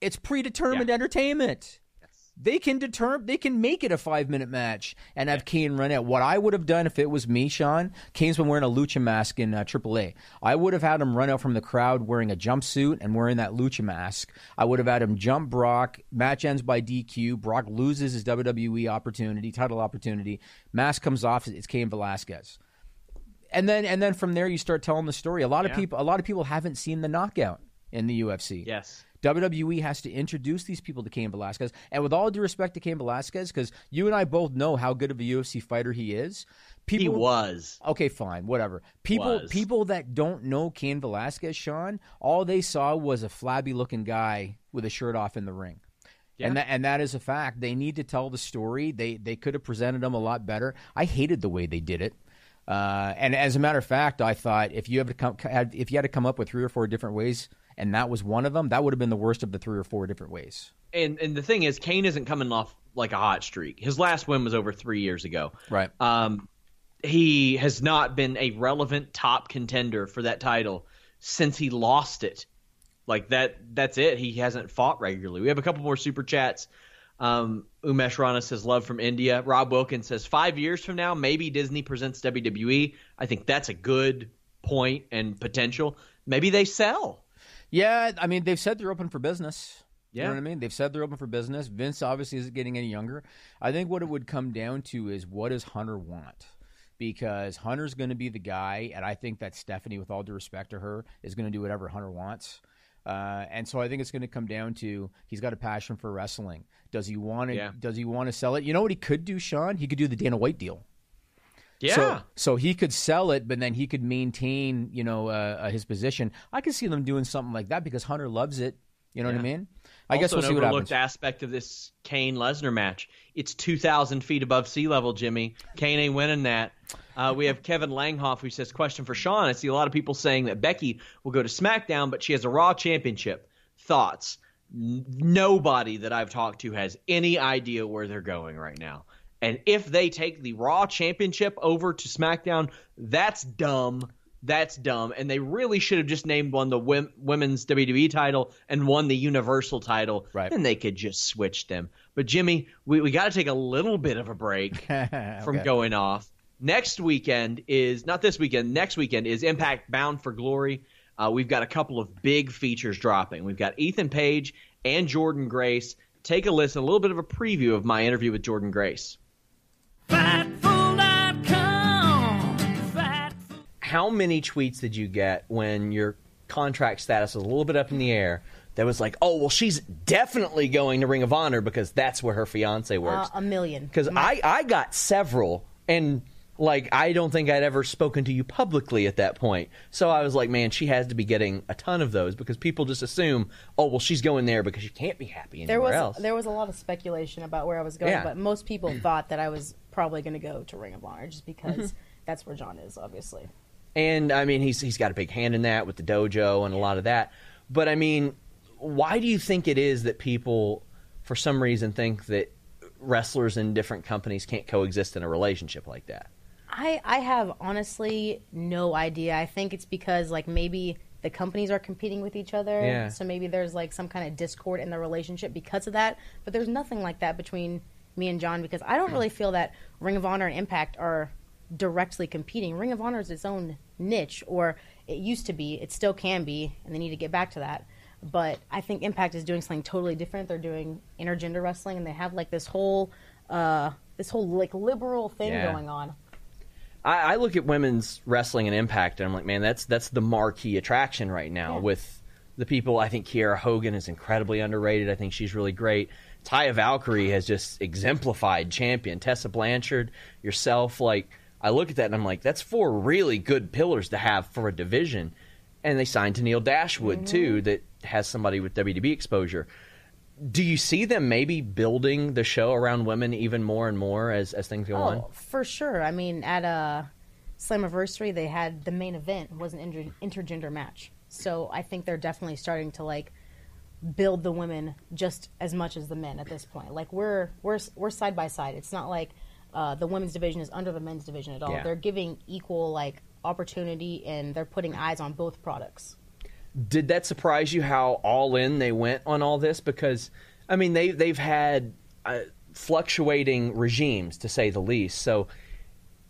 It's predetermined entertainment. They can determine they can make it a five minute match and have Cain run out. What I would have done if it was me, Sean, Cain's been wearing a lucha mask in uh, AAA. I would have had him run out from the crowd wearing a jumpsuit and wearing that lucha mask. I would have had him jump Brock. Match ends by DQ. Brock loses his WWE opportunity, title opportunity. Mask comes off. It's Cain Velasquez. And then and then from there you start telling the story. A lot of people a lot of people haven't seen the knockout in the UFC. Yes. WWE has to introduce these people to Cain Velasquez. And with all due respect to Cain Velasquez, because you and I both know how good of a UFC fighter he is. People, He was. Okay, fine, whatever. People Was. people that don't know Cain Velasquez, Sean, all they saw was a flabby looking guy with a shirt off in the ring. And that and that is a fact. They need to tell the story. They they could have presented him a lot better. I hated the way they did it. Uh, and as a matter of fact, I thought if you have to come if you had to come up with three or four different ways, and that was one of them, that would have been the worst of the three or four different ways. And and the thing is, Cain isn't coming off like a hot streak. His last win was over three years ago. Right. Um, he has not been a relevant top contender for that title since he lost it. Like that. That's it. He hasn't fought regularly. We have a couple more super chats. Um, Umesh Rana says love from India. Rob Wilkins says five years from now, maybe Disney presents WWE. I think that's a good point and potential. Maybe they sell. Yeah, I mean they've said they're open for business. You Yeah. know what I mean? They've said they're open for business. Vince obviously isn't getting any younger. I think what it would come down to is what does Hunter want? Because Hunter's going to be the guy, and I think that Stephanie, with all due respect to her, is going to do whatever Hunter wants. Uh, and so I think it's going to come down to he's got a passion for wrestling. Does he want to? Yeah. Does he want to sell it? You know what he could do, Sean? He could do the Dana White deal. Yeah. So, so he could sell it, but then he could maintain, you know, uh, uh, his position. I could see them doing something like that because Hunter loves it. You know what I mean? I guess also we'll see what overlooked happens. aspect of this Cain Lesnar match. It's two thousand feet above sea level, Jimmy. Cain ain't winning that. Uh, we have Kevin Langhoff who says, "Question for Sean. I see a lot of people saying that Becky will go to SmackDown, but she has a Raw Championship. Thoughts? N- nobody that I've talked to has any idea where they're going right now. And if they take the Raw Championship over to SmackDown, that's dumb. That's dumb. And they really should have just named one the wom- women's WWE title and one the Universal title. Right. Then they could just switch them. But Jimmy, we, we got to take a little bit of a break from going off. Next weekend is not this weekend. Next weekend is Impact Bound for Glory. Uh, we've got a couple of big features dropping. We've got Ethan Page and Jordynne Grace. Take a listen, a little bit of a preview of my interview with Jordynne Grace. Fightful.com. Fightful. How many tweets did you get when your contract status was a little bit up in the air? That was like, oh well, she's definitely going to Ring of Honor because that's where her fiance works. Uh, a million. because I, I got several and like i don't think i'd ever spoken to you publicly at that point so i was like man she has to be getting a ton of those because people just assume oh well she's going there because she can't be happy There anywhere was else there was a lot of speculation about where I was going, Yeah. but most people thought that I was probably going to go to Ring of Honor just because Mm-hmm. that's where John is, obviously. and i mean he's he's got a big hand in that with the dojo and a lot of that but i mean why do you think it is that people for some reason think that wrestlers in different companies can't coexist in a relationship like that I I have honestly no idea. I think it's because like maybe the companies are competing with each other, Yeah. so maybe there's like some kind of discord in the relationship because of that. But there's nothing like that between me and John because I don't really feel that Ring of Honor and Impact are directly competing. Ring of Honor is its own niche, or it used to be. It still can be, and they need to get back to that. But I think Impact is doing something totally different. They're doing intergender wrestling, and they have like this whole, uh, this whole like liberal thing Yeah. going on. I, I look at women's wrestling and Impact, and I'm like, man, that's that's the marquee attraction right now Yeah. with the people. I think Kiera Hogan is incredibly underrated. I think she's really great. Taya Valkyrie has just exemplified champion. Tessa Blanchard, yourself, like I look at that and I'm like, that's four really good pillars to have for a division. And they signed to Neil Dashwood mm-hmm. too, that has somebody with WDB exposure Do you see them maybe building the show around women even more and more as, as things go oh, on? Oh, for sure. I mean, at a Slammiversary, they had the main event was an inter- intergender match. So I think they're definitely starting to like build the women just as much as the men at this point. Like we're we're we're side by side. It's not like uh, the women's division is under the men's division at all. Yeah. They're giving equal like opportunity and they're putting eyes on both products. Did that surprise you how all in they went on all this? Because I mean they they've had uh, fluctuating regimes to say the least. So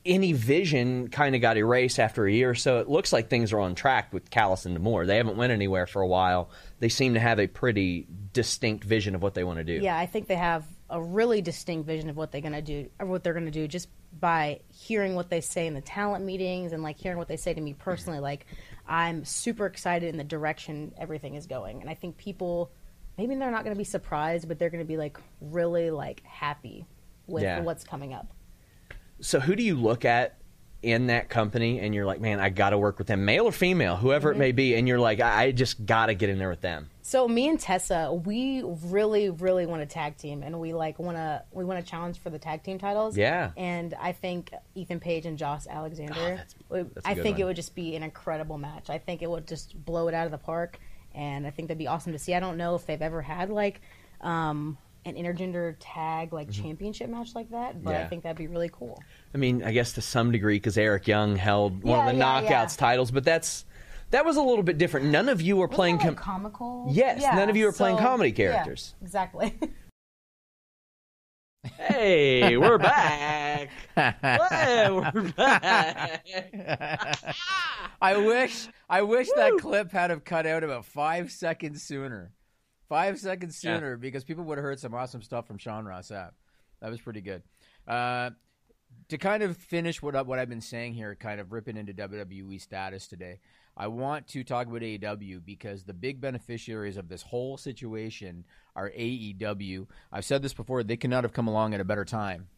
any vision kind of got erased after a year or so. It looks like things are on track with Callis and D'Amore. They haven't went anywhere for a while. They seem to have a pretty distinct vision of what they want to do. Yeah, I think they have a really distinct vision of what they're gonna do, or what they're gonna do, just by hearing what they say in the talent meetings and like hearing what they say to me mm-hmm. personally. Like, I'm super excited in the direction everything is going, and I think people maybe they're not gonna be surprised, but they're gonna be like really like happy with Yeah. what's coming up. So who do you look at in that company and you're like, man, I got to work with them, male or female, whoever Mm-hmm. it may be, and you're like, I, I just got to get in there with them. So me and Tessa, we really, really want to tag team, and we like want to we want to challenge for the tag team titles. Yeah. And I think Ethan Page and Josh Alexander. that's- that's a I think it would just be an incredible match. I think it would just blow it out of the park, and I think that'd be awesome to see. I don't know if they've ever had like um, an intergender tag like championship match like that, but Mm-hmm. Yeah. I think that'd be really cool. I mean, I guess to some degree because Eric Young held one Yeah, of the yeah, knockouts yeah. titles, but that's that was a little bit different. None of you were playing. Wasn't that, com- like, comical. Yes, none of you are playing comedy yeah, characters. exactly. hey, we're back. Hey, we're back. I wish I wish that clip had have cut out about five seconds sooner. Five seconds Yeah. sooner because people would have heard some awesome stuff from Sean Ross Sapp. That was pretty good. Uh, to kind of finish what what I've been saying here, kind of ripping into WWE status today, I want to talk about AEW because the big beneficiaries of this whole situation are AEW. I've said this before; they could not have come along at a better time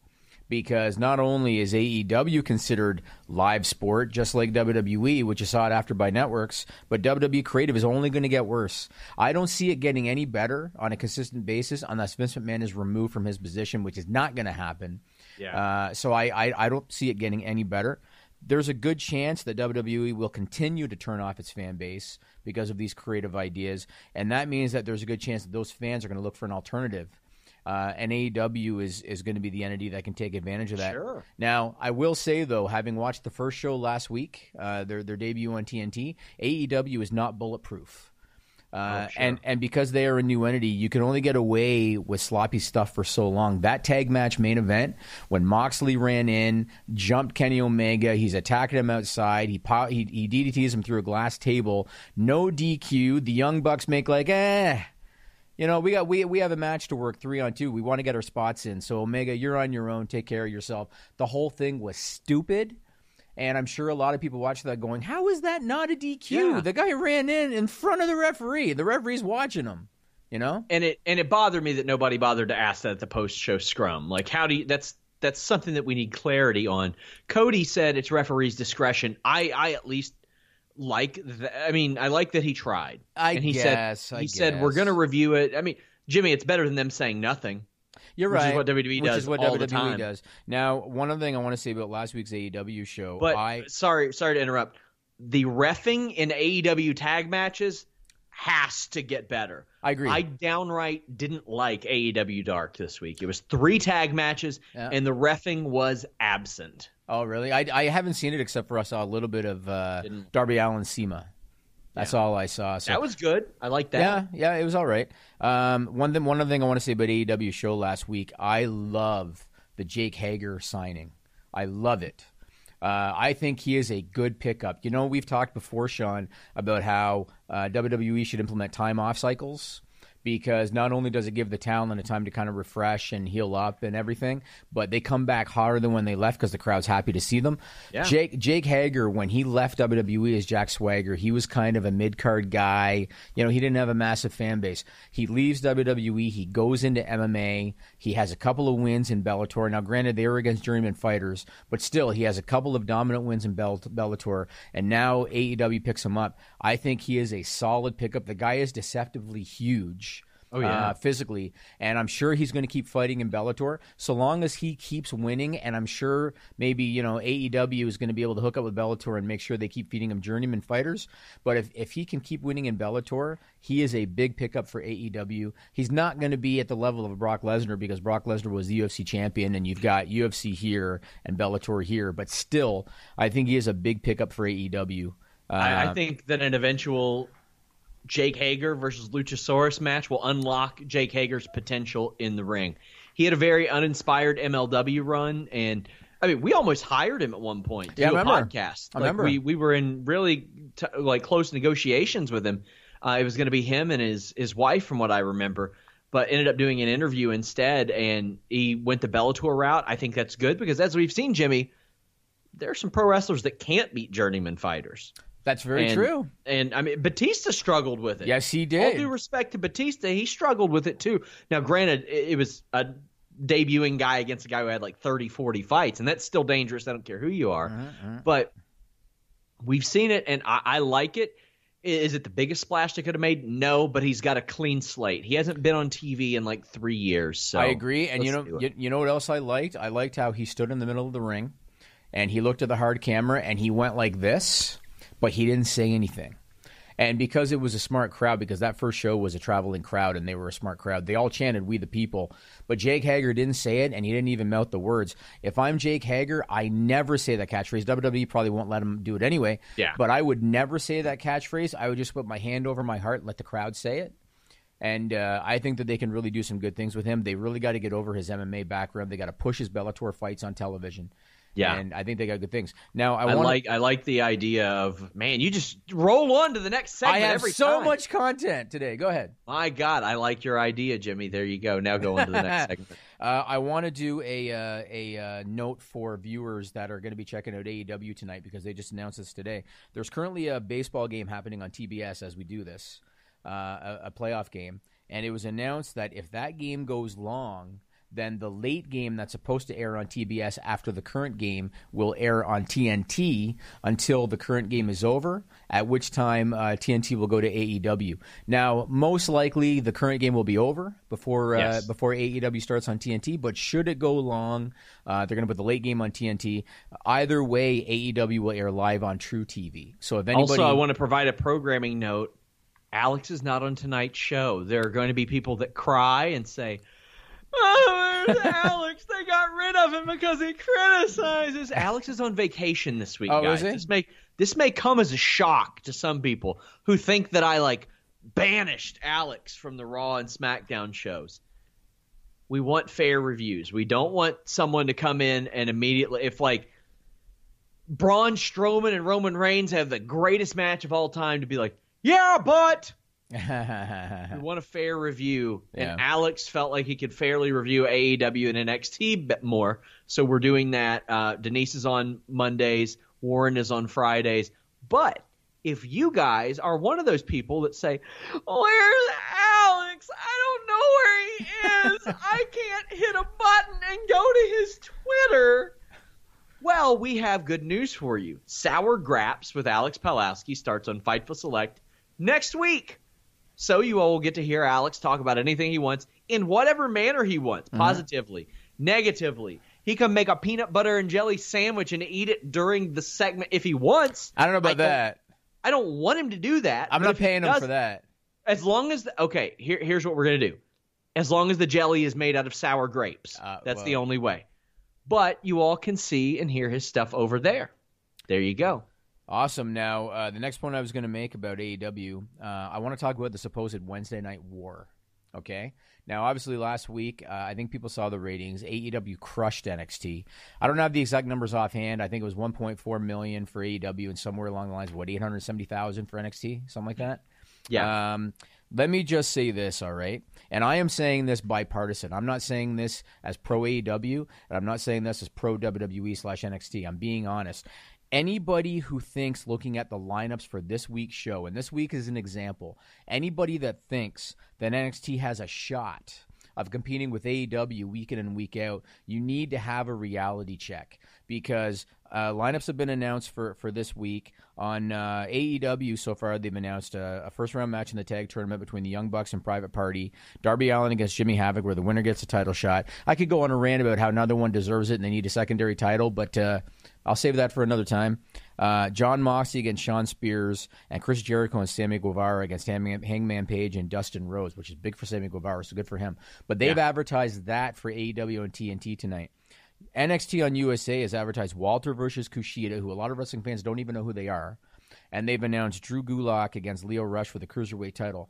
because not only is AEW considered live sport, just like WWE, which is sought after by networks, but WWE creative is only going to get worse. I don't see it getting any better on a consistent basis unless Vince McMahon is removed from his position, which is not going to happen. Yeah. Uh, so I, I I don't see it getting any better. There's a good chance that WWE will continue to turn off its fan base because of these creative ideas, and that means that there's a good chance that those fans are going to look for an alternative. Uh, and AEW is is going to be the entity that can take advantage of that. Sure. Now, I will say though, having watched the first show last week, uh, their their debut on TNT, AEW is not bulletproof. Uh, and and because they are a new entity, you can only get away with sloppy stuff for so long. That tag match main event, when Moxley ran in, jumped Kenny Omega, he's attacking him outside. He po- he, he DDTs him through a glass table. No DQ. The Young Bucks make like eh. You know, we got we we have a match to work three on two. We want to get our spots in. So Omega, you're on your own. Take care of yourself. The whole thing was stupid. And I'm sure a lot of people watch that going, How is that not a DQ? Yeah. The guy ran in in front of the referee. The referee's watching him. You know? and it and it bothered me that nobody bothered to ask that at the post show scrum. Like, how do you? That's that's something that we need clarity on. Cody said it's referee's discretion. I I at least like. I mean, I like that he tried. I and he guess, said I he said we're going to review it. I mean, Jimmy, it's better than them saying nothing. You're Which is right. what WWE Which does is what all the WWE time. does. Now, one other thing I want to say about last week's AEW show, But I sorry, sorry to interrupt. The refing in AEW tag matches has to get better. I agree. I downright didn't like AEW Dark this week. It was three tag matches, Yeah. and the refing was absent. Oh, really? I, I haven't seen it except for I saw a little bit of uh, Darby Allin SEMA. That's all I saw. So That was good. I like that. Yeah, yeah, it was all right. Um, one thing, one other thing I want to say about AEW show last week, I love the Jake Hager signing. I love it. Uh, I think he is a good pickup. You know, we've talked before, Sean, about how uh, WWE should implement time off cycles because not only does it give the talent a time to kind of refresh and heal up and everything, but they come back harder than when they left because the crowd's happy to see them. Yeah. Jake Jake Hager, when he left WWE as Jack Swagger, he was kind of a mid card guy. You know, he didn't have a massive fan base. He leaves WWE, he goes into MMA. He has a couple of wins in Bellator. Now, granted, they were against journeyman fighters, but still, he has a couple of dominant wins in Bell- Bellator. And now AEW picks him up. I think he is a solid pickup. The guy is deceptively huge. Oh, yeah. uh, physically, and I'm sure he's going to keep fighting in Bellator so long as he keeps winning. And I'm sure maybe you know AEW is going to be able to hook up with Bellator and make sure they keep feeding him journeyman fighters. But if if he can keep winning in Bellator, he is a big pickup for AEW. He's not going to be at the level of Brock Lesnar because Brock Lesnar was the UFC champion, and you've got UFC here and Bellator here. But still, I think he is a big pickup for AEW. Uh, I, I think that an eventual Jake Hager versus Luchasaurus match will unlock Jake Hager's potential in the ring. He had a very uninspired MLW run, and I mean, we almost hired him at one point to Yeah, do a podcast. I like remember. we we were in really t- like close negotiations with him. Uh, it was going to be him and his his wife, from what I remember, but ended up doing an interview instead, and he went the Bellator route. I think that's good because as we've seen, Jimmy, there are some pro wrestlers that can't beat journeyman fighters. That's very And- true. And I mean, Batista struggled with it. Yes, he did. All due respect to Batista, he struggled with it too. Now, granted, it, it was a debuting guy against a guy who had like 30, 40 fights, and that's still dangerous. I don't care who you are. Mm-hmm, But we've seen it, and I, I like it. Is it the biggest splash they could have made? No, but he's got a clean slate. He hasn't been on TV in like three years. So I agree, and you know, you, you know what else I liked? I liked how he stood in the middle of the ring, and he looked at the hard camera, and he went like this, but he didn't say anything. And because it was a smart crowd, because that first show was a traveling crowd, and they were a smart crowd, they all chanted "We the People." But Jake Hager didn't say it, and he didn't even mouth the words. If I'm Jake Hager, I never say that catchphrase. WWE probably won't let him do it anyway. Yeah. But I would never say that catchphrase. I would just put my hand over my heart and let the crowd say it. And uh, I think that they can really do some good things with him. They really got to get over his MMA background. They got to push his Bellator fights on television. Yeah. and I think they got good things. Now I, I want like I like the idea of man, you just roll on to the next segment. I have so time. much content today. Go ahead. My God, I like your idea, Jimmy. There you go. Now go on to the next segment. Uh, I want to do a uh, a uh, note for viewers that are going to be checking out AEW tonight because they just announced this today. There's currently a baseball game happening on TBS as we do this, uh, a, a playoff game, and it was announced that if that game goes long, then the late game that's supposed to air on TBS after the current game will air on TNT until the current game is over, at which time uh, TNT will go to AEW. Now, most likely the current game will be over before uh, Yes. before AEW starts on TNT, but should it go long, uh, they're going to put the late game on TNT. Either way, AEW will air live on truTV. So if anybody, Also, I want to provide a programming note. Alex is not on tonight's show. There are going to be people that cry and say, "Oh, where's Alex? They got rid of him because he criticizes." Alex is on vacation this week, Oh, guys. is he? This may this may come as a shock to some people who think that I like banished Alex from the Raw and SmackDown shows. We want fair reviews. We don't want someone to come in and immediately if like Braun Strowman and Roman Reigns have the greatest match of all time to be like, yeah, but we want a fair review. Yeah. And Alex felt like he could fairly review AEW and NXT bit more, so we're doing that. Uh, Denise is on Mondays, Warren is on Fridays. But if you guys are one of those people that say, "Where's Alex? I don't know where he is. I can't hit a button and go to his Twitter." Well, we have good news for you. Sour Grapes with Alex Palowski starts on Fightful Select next week. So you all will get to hear Alex talk about anything he wants in whatever manner he wants, Mm-hmm. positively, negatively. He can make a peanut butter and jelly sandwich and eat it during the segment if he wants. I don't know about don't- that. I don't want him to do that. I'm not paying him for that. As long as the, okay, here, here's what we're gonna do. As long as the jelly is made out of sour grapes, Uh, that's the only way. But you all can see and hear his stuff over there. There you go. Awesome. Now, uh, the next point I was going to make about AEW, uh, I want to talk about the supposed Wednesday night war. Okay. Now, obviously, last week, uh, I think people saw the ratings. AEW crushed NXT. I don't have the exact numbers offhand. I think it was 1.4 million for AEW and somewhere along the lines of what 870,000 for NXT, something like that. Yeah. Um, let me just say this, all right? And I am saying this bipartisan. I'm not saying this as pro AEW, and I'm not saying this as pro WWE slash NXT. I'm being honest. Anybody who thinks looking at the lineups for this week's show, and this week is an example, anybody that thinks that NXT has a shot of competing with AEW week in and week out, you need to have a reality check because Uh, lineups have been announced for, for this week. On uh, AEW, so far, they've announced a, a first round match in the tag tournament between the Young Bucks and Private Party. Darby Allin against Jimmy Havoc, where the winner gets a title shot. I could go on a rant about how another one deserves it and they need a secondary title, but uh, I'll save that for another time. Uh, Jon Moxley against Shawn Spears, and Chris Jericho and Sammy Guevara against Hangman, Hangman Page and Dustin Rhodes, which is big for Sammy Guevara, so good for him. But they've advertised that for AEW and TNT tonight. NXT on USA has advertised Walter versus Kushida, who a lot of wrestling fans don't even know who they are. And they've announced Drew Gulak against Lio Rush for the Cruiserweight title.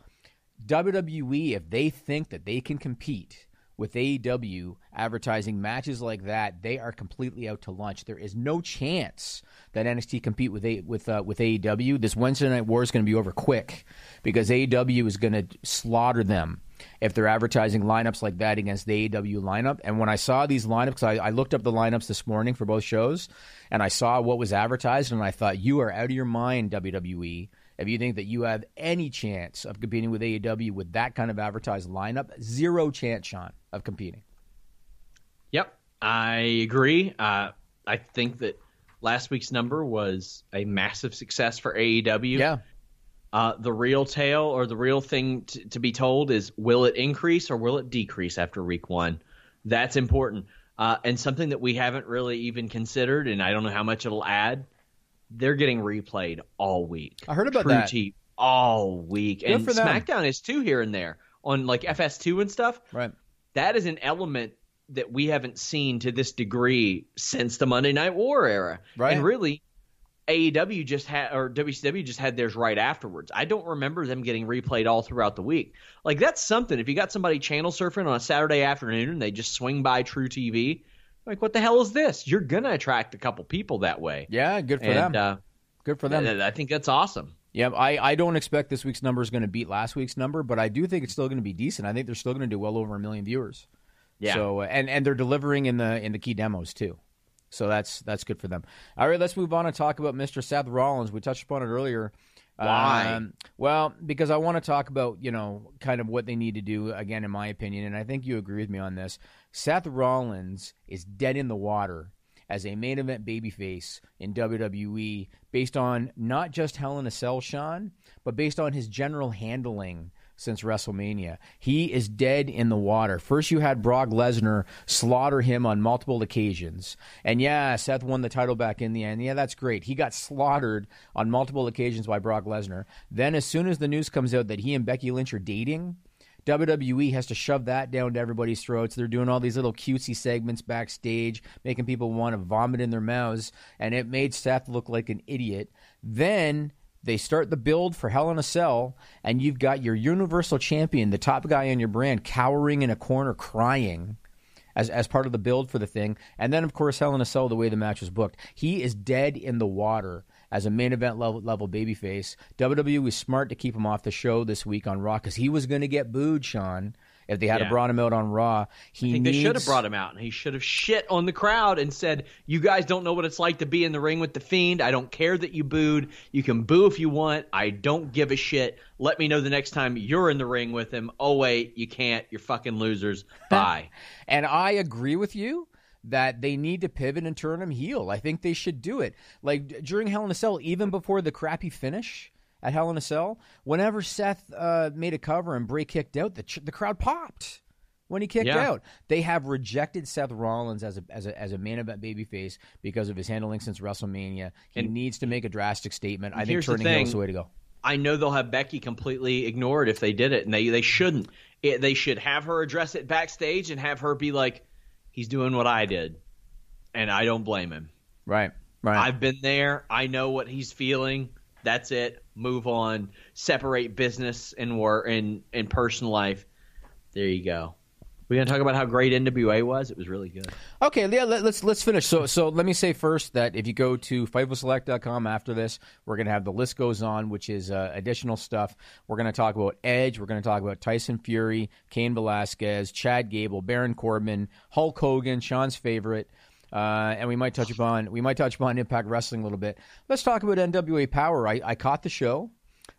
WWE, if they think that they can compete with AEW advertising matches like that, they are completely out to lunch. There is no chance that NXT compete with a, with uh, with AEW. This Wednesday night war is going to be over quick because AEW is going to slaughter them if they're advertising lineups like that against the AEW lineup. And when I saw these lineups, I, I looked up the lineups this morning for both shows, and I saw what was advertised, and I thought, you are out of your mind, WWE. If you think that you have any chance of competing with AEW with that kind of advertised lineup, zero chance, Sean, of competing. Yep, I agree. Uh, I think that last week's number was a massive success for AEW. Yeah. Uh, the real tale or the real thing t- to be told is will it increase or will it decrease after week one? That's important. Uh, and something that we haven't really even considered, and I don't know how much it'll add. They're getting replayed all week. I heard about True that. T all week, and for them. SmackDown is too here and there on like FS2 and stuff Right. That is an element that we haven't seen to this degree since the Monday Night War era. Right. And really, AEW just had or WCW just had theirs right afterwards. I don't remember them getting replayed all throughout the week. Like that's something. If you got somebody channel surfing on a Saturday afternoon and they just swing by truTV, like what the hell is this? You're gonna attract a couple people that way. Yeah, good for and them. uh, good for them. I think that's awesome. Yeah, I, I don't expect this week's number is going to beat last week's number, but I do think it's still going to be decent. I think they're still going to do well over a million viewers. Yeah. So and and they're delivering in the in the key demos too. So that's that's good for them. All right, let's move on and talk about Mr. Seth Rollins. We touched upon it earlier. Why? Um, well, because I want to talk about you know kind of what they need to do again, in my opinion, and I think you agree with me on this. Seth Rollins is dead in the water as a main event babyface in WWE based on not just Hell in a Cell, Sean, but based on his general handling since WrestleMania. He is dead in the water. First, you had Brock Lesnar slaughter him on multiple occasions. And yeah, Seth won the title back in the end. Yeah, that's great. He got slaughtered on multiple occasions by Brock Lesnar. Then, as soon as the news comes out that he and Becky Lynch are dating, WWE has to shove that down to everybody's throats. They're doing all these little cutesy segments backstage, making people want to vomit in their mouths, and it made Seth look like an idiot. Then they start the build for Hell in a Cell, and you've got your Universal Champion, the top guy on your brand, cowering in a corner crying as as part of the build for the thing. And then, of course, Hell in a Cell, the way the match was booked, he is dead in the water as a main event level, level babyface. WWE was smart to keep him off the show this week on Raw because he was going to get booed, Sean. If they had Yeah. brought him out on Raw, he I think needs, they should have brought him out, and he should have shit on the crowd and said, "You guys don't know what it's like to be in the ring with the Fiend. I don't care that you booed. You can boo if you want. I don't give a shit. Let me know the next time you're in the ring with him. Oh wait, you can't. You're fucking losers. Bye." And I agree with you that they need to pivot and turn him heel. I think they should do it. Like during Hell in a Cell, even before the crappy finish at Hell in a Cell, whenever Seth uh, made a cover and Bray kicked out, the, ch- the crowd popped. When he kicked Yeah. out, they have rejected Seth Rollins as a as a as a main event babyface because of his handling since WrestleMania. He And- needs to make a drastic statement. I think turning heel is the way to go. I know they'll have Becky completely ignored if they did it, and they they shouldn't. It, they should have her address it backstage and have her be like, "He's doing what I did, and I don't blame him. Right, right. I've been there. I know what he's feeling. That's it. Move on. Separate business and work and and personal life. There you go. We're gonna talk about how great NWA was. It was really good. Okay, yeah, let, let's let's finish. So so let me say first that if you go to FightfulSelect.com after this, we're to have the list goes on, which is uh, additional stuff. We're to talk about Edge. We're to talk about Tyson Fury, Cain Velasquez, Chad Gable, Baron Corbin, Hulk Hogan, Sean's favorite. Uh, and we might touch upon we might touch upon Impact Wrestling a little bit. Let's talk about NWA Power. I, I caught the show,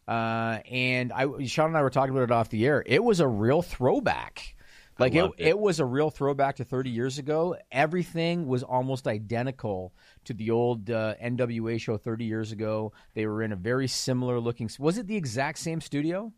uh, and I Sean and I were talking about it off the air. It was a real throwback Like it, it, it. was a real throwback to 30 years ago. Everything was almost identical to the old uh, NWA show 30 years ago. They were in a very similar looking. Was it the exact same studio?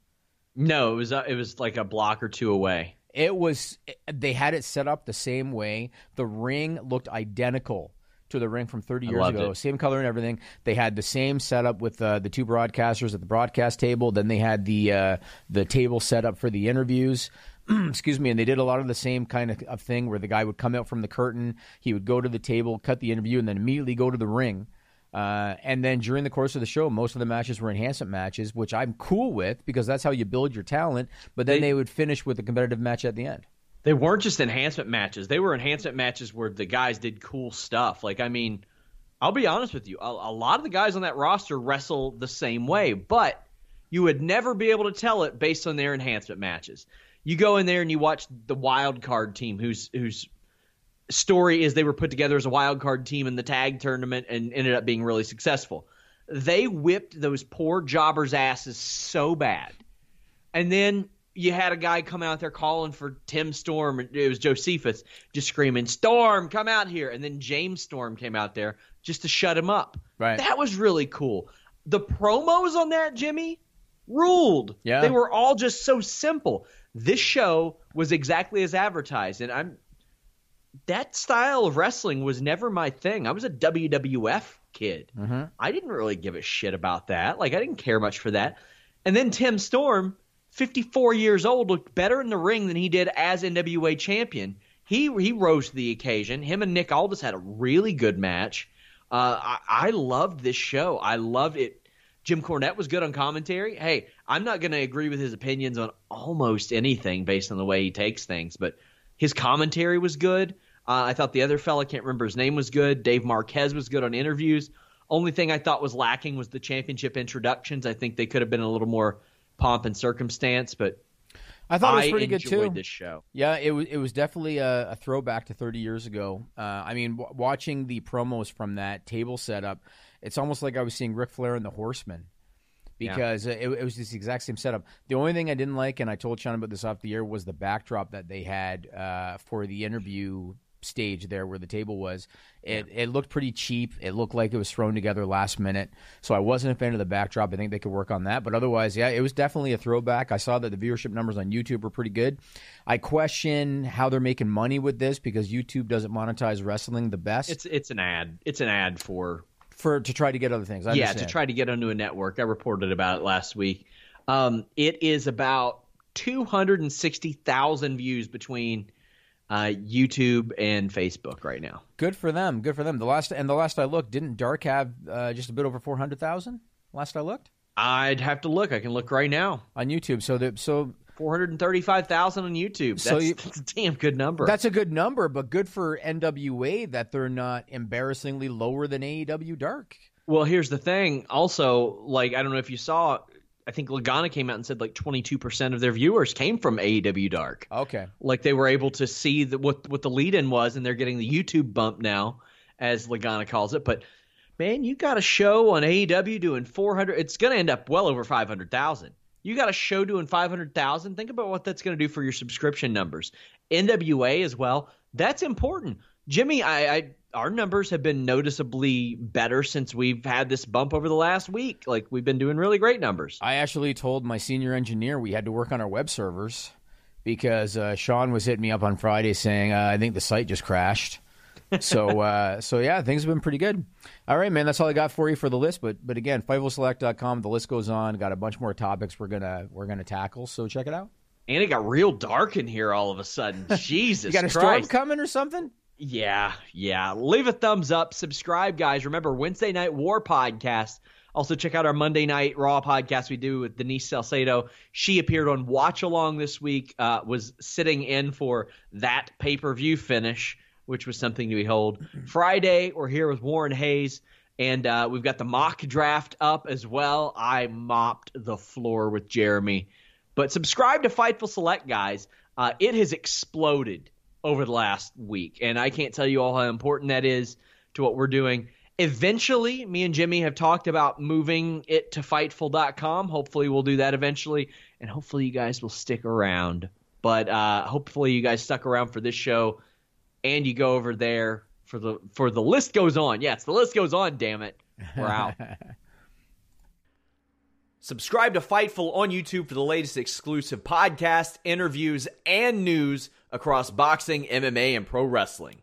No, it was uh, it was like a block or two away. It was. They had it set up the same way. The ring looked identical to the ring from 30 years ago. it. Same color and everything. They had the same setup with uh, the two broadcasters at the broadcast table. Then they had the uh, the table set up for the interviews. Excuse me, and they did a lot of the same kind of, of thing where the guy would come out from the curtain, he would go to the table, cut the interview, and then immediately go to the ring. Uh, and then during the course of the show, most of the matches were enhancement matches, which I'm cool with because that's how you build your talent. But then They- they would finish with a competitive match at the end. They weren't just enhancement matches. They were enhancement matches where the guys did cool stuff. Like, I mean, I'll be honest with you. A, a lot of the guys on that roster wrestle the same way, but you would never be able to tell it based on their enhancement matches. You go in there and you watch the wild card team whose whose story is they were put together as a wild card team in the tag tournament and ended up being really successful. They whipped those poor jobbers' asses so bad. And then you had a guy come out there calling for Tim Storm. It was Josephus just screaming, Storm, come out here. And then James Storm came out there just to shut him up. Right. That was really cool. The promos on that, Jimmy, ruled. Yeah. They were all just so simple. This show was exactly as advertised. And I'm that style of wrestling was never my thing. I was a WWF kid. I didn't really give a shit about that. Like I didn't care much for that. And then Tim Storm, 54 years old, looked better in the ring than he did as NWA champion. He he rose to the occasion. Him and Nick Aldis had a really good match. Uh, I, I loved this show. I loved it. Jim Cornette was good on commentary. Hey, I'm not going to agree with his opinions on almost anything based on the way he takes things, but his commentary was good. Uh, I thought the other fella, can't remember his name, was good. Dave Marquez was good on interviews. Only thing I thought was lacking was the championship introductions. I think they could have been a little more pomp and circumstance, but I thought it was pretty good too. this show. Yeah, it was it was definitely a, a throwback to 30 years ago. Uh, I mean, w- watching the promos from that table setup, it's almost like I was seeing Ric Flair and the Horsemen because it, it was this exact same setup. The only thing I didn't like, and I told Sean about this off the air, was the backdrop that they had uh, for the interview stage there where the table was. It it looked pretty cheap. It looked like it was thrown together last minute. So I wasn't a fan of the backdrop. I think they could work on that. But otherwise, yeah, it was definitely a throwback. I saw that the viewership numbers on YouTube were pretty good. I question how they're making money with this because YouTube doesn't monetize wrestling the best It's it's an ad. It's an ad for for to try to get other things. I yeah to try to get onto a network. I reported about it last week. Um, it is about two hundred and sixty thousand views between uh, YouTube and Facebook right now. Good for them. Good for them. The last and the last I looked, didn't Dark have uh, just a bit over four hundred thousand? Last I looked I'd have to look. I can look right now. on YouTube. So the, so Four hundred and thirty-five thousand on YouTube. That's, So you- that's a damn good number. that's a good number, but good for NWA that they're not embarrassingly lower than AEW Dark. Well, here's the thing. Also, like I don't know if you saw, I think Lagana came out and said like 22% of their viewers came from AEW Dark. Okay. Like they were able to see the, what what the lead-in was, and they're getting the YouTube bump now, as Lagana calls it. But man, you got a show on AEW doing 400. It's going to end up well over 500,000. You got a show doing 500,000. Think about what that's going to do for your subscription numbers. NWA as well. That's important. Jimmy, I, I our numbers have been noticeably better since we've had this bump over the last week. Like we've been doing really great numbers. I actually told my senior engineer we had to work on our web servers because uh, Sean was hitting me up on Friday saying uh, I think the site just crashed. So uh, so yeah, things have been pretty good. All right, man, that's all I got for you for the list. But but again, FightfulSelect.com, the list goes on. Got a bunch more topics we're gonna we're gonna tackle. So check it out. And it got real dark in here all of a sudden. Jesus You got a storm coming or something? Yeah, yeah. Leave a thumbs up. Subscribe, guys. Remember, Wednesday Night War podcast. Also, check out our Monday Night Raw podcast we do with Denise Salcedo. She appeared on Watch Along this week, uh, was sitting in for that pay per view finish, which was something to behold. Friday, we're here with Warren Hayes, and uh, we've got the mock draft up as well. I mopped the floor with Jeremy. But subscribe to Fightful Select, guys. Uh, it has exploded over the last week, and I can't tell you all how important that is to what we're doing. Eventually, me and Jimmy have talked about moving it to Fightful.com. Hopefully, we'll do that eventually, and hopefully, you guys will stick around. But uh, hopefully, you guys stuck around for this show, and you go over there for the for the list goes on. Yes, the list goes on. Damn it, we're out. Subscribe to Fightful on YouTube for the latest exclusive podcasts, interviews, and news across boxing, MMA, and pro wrestling.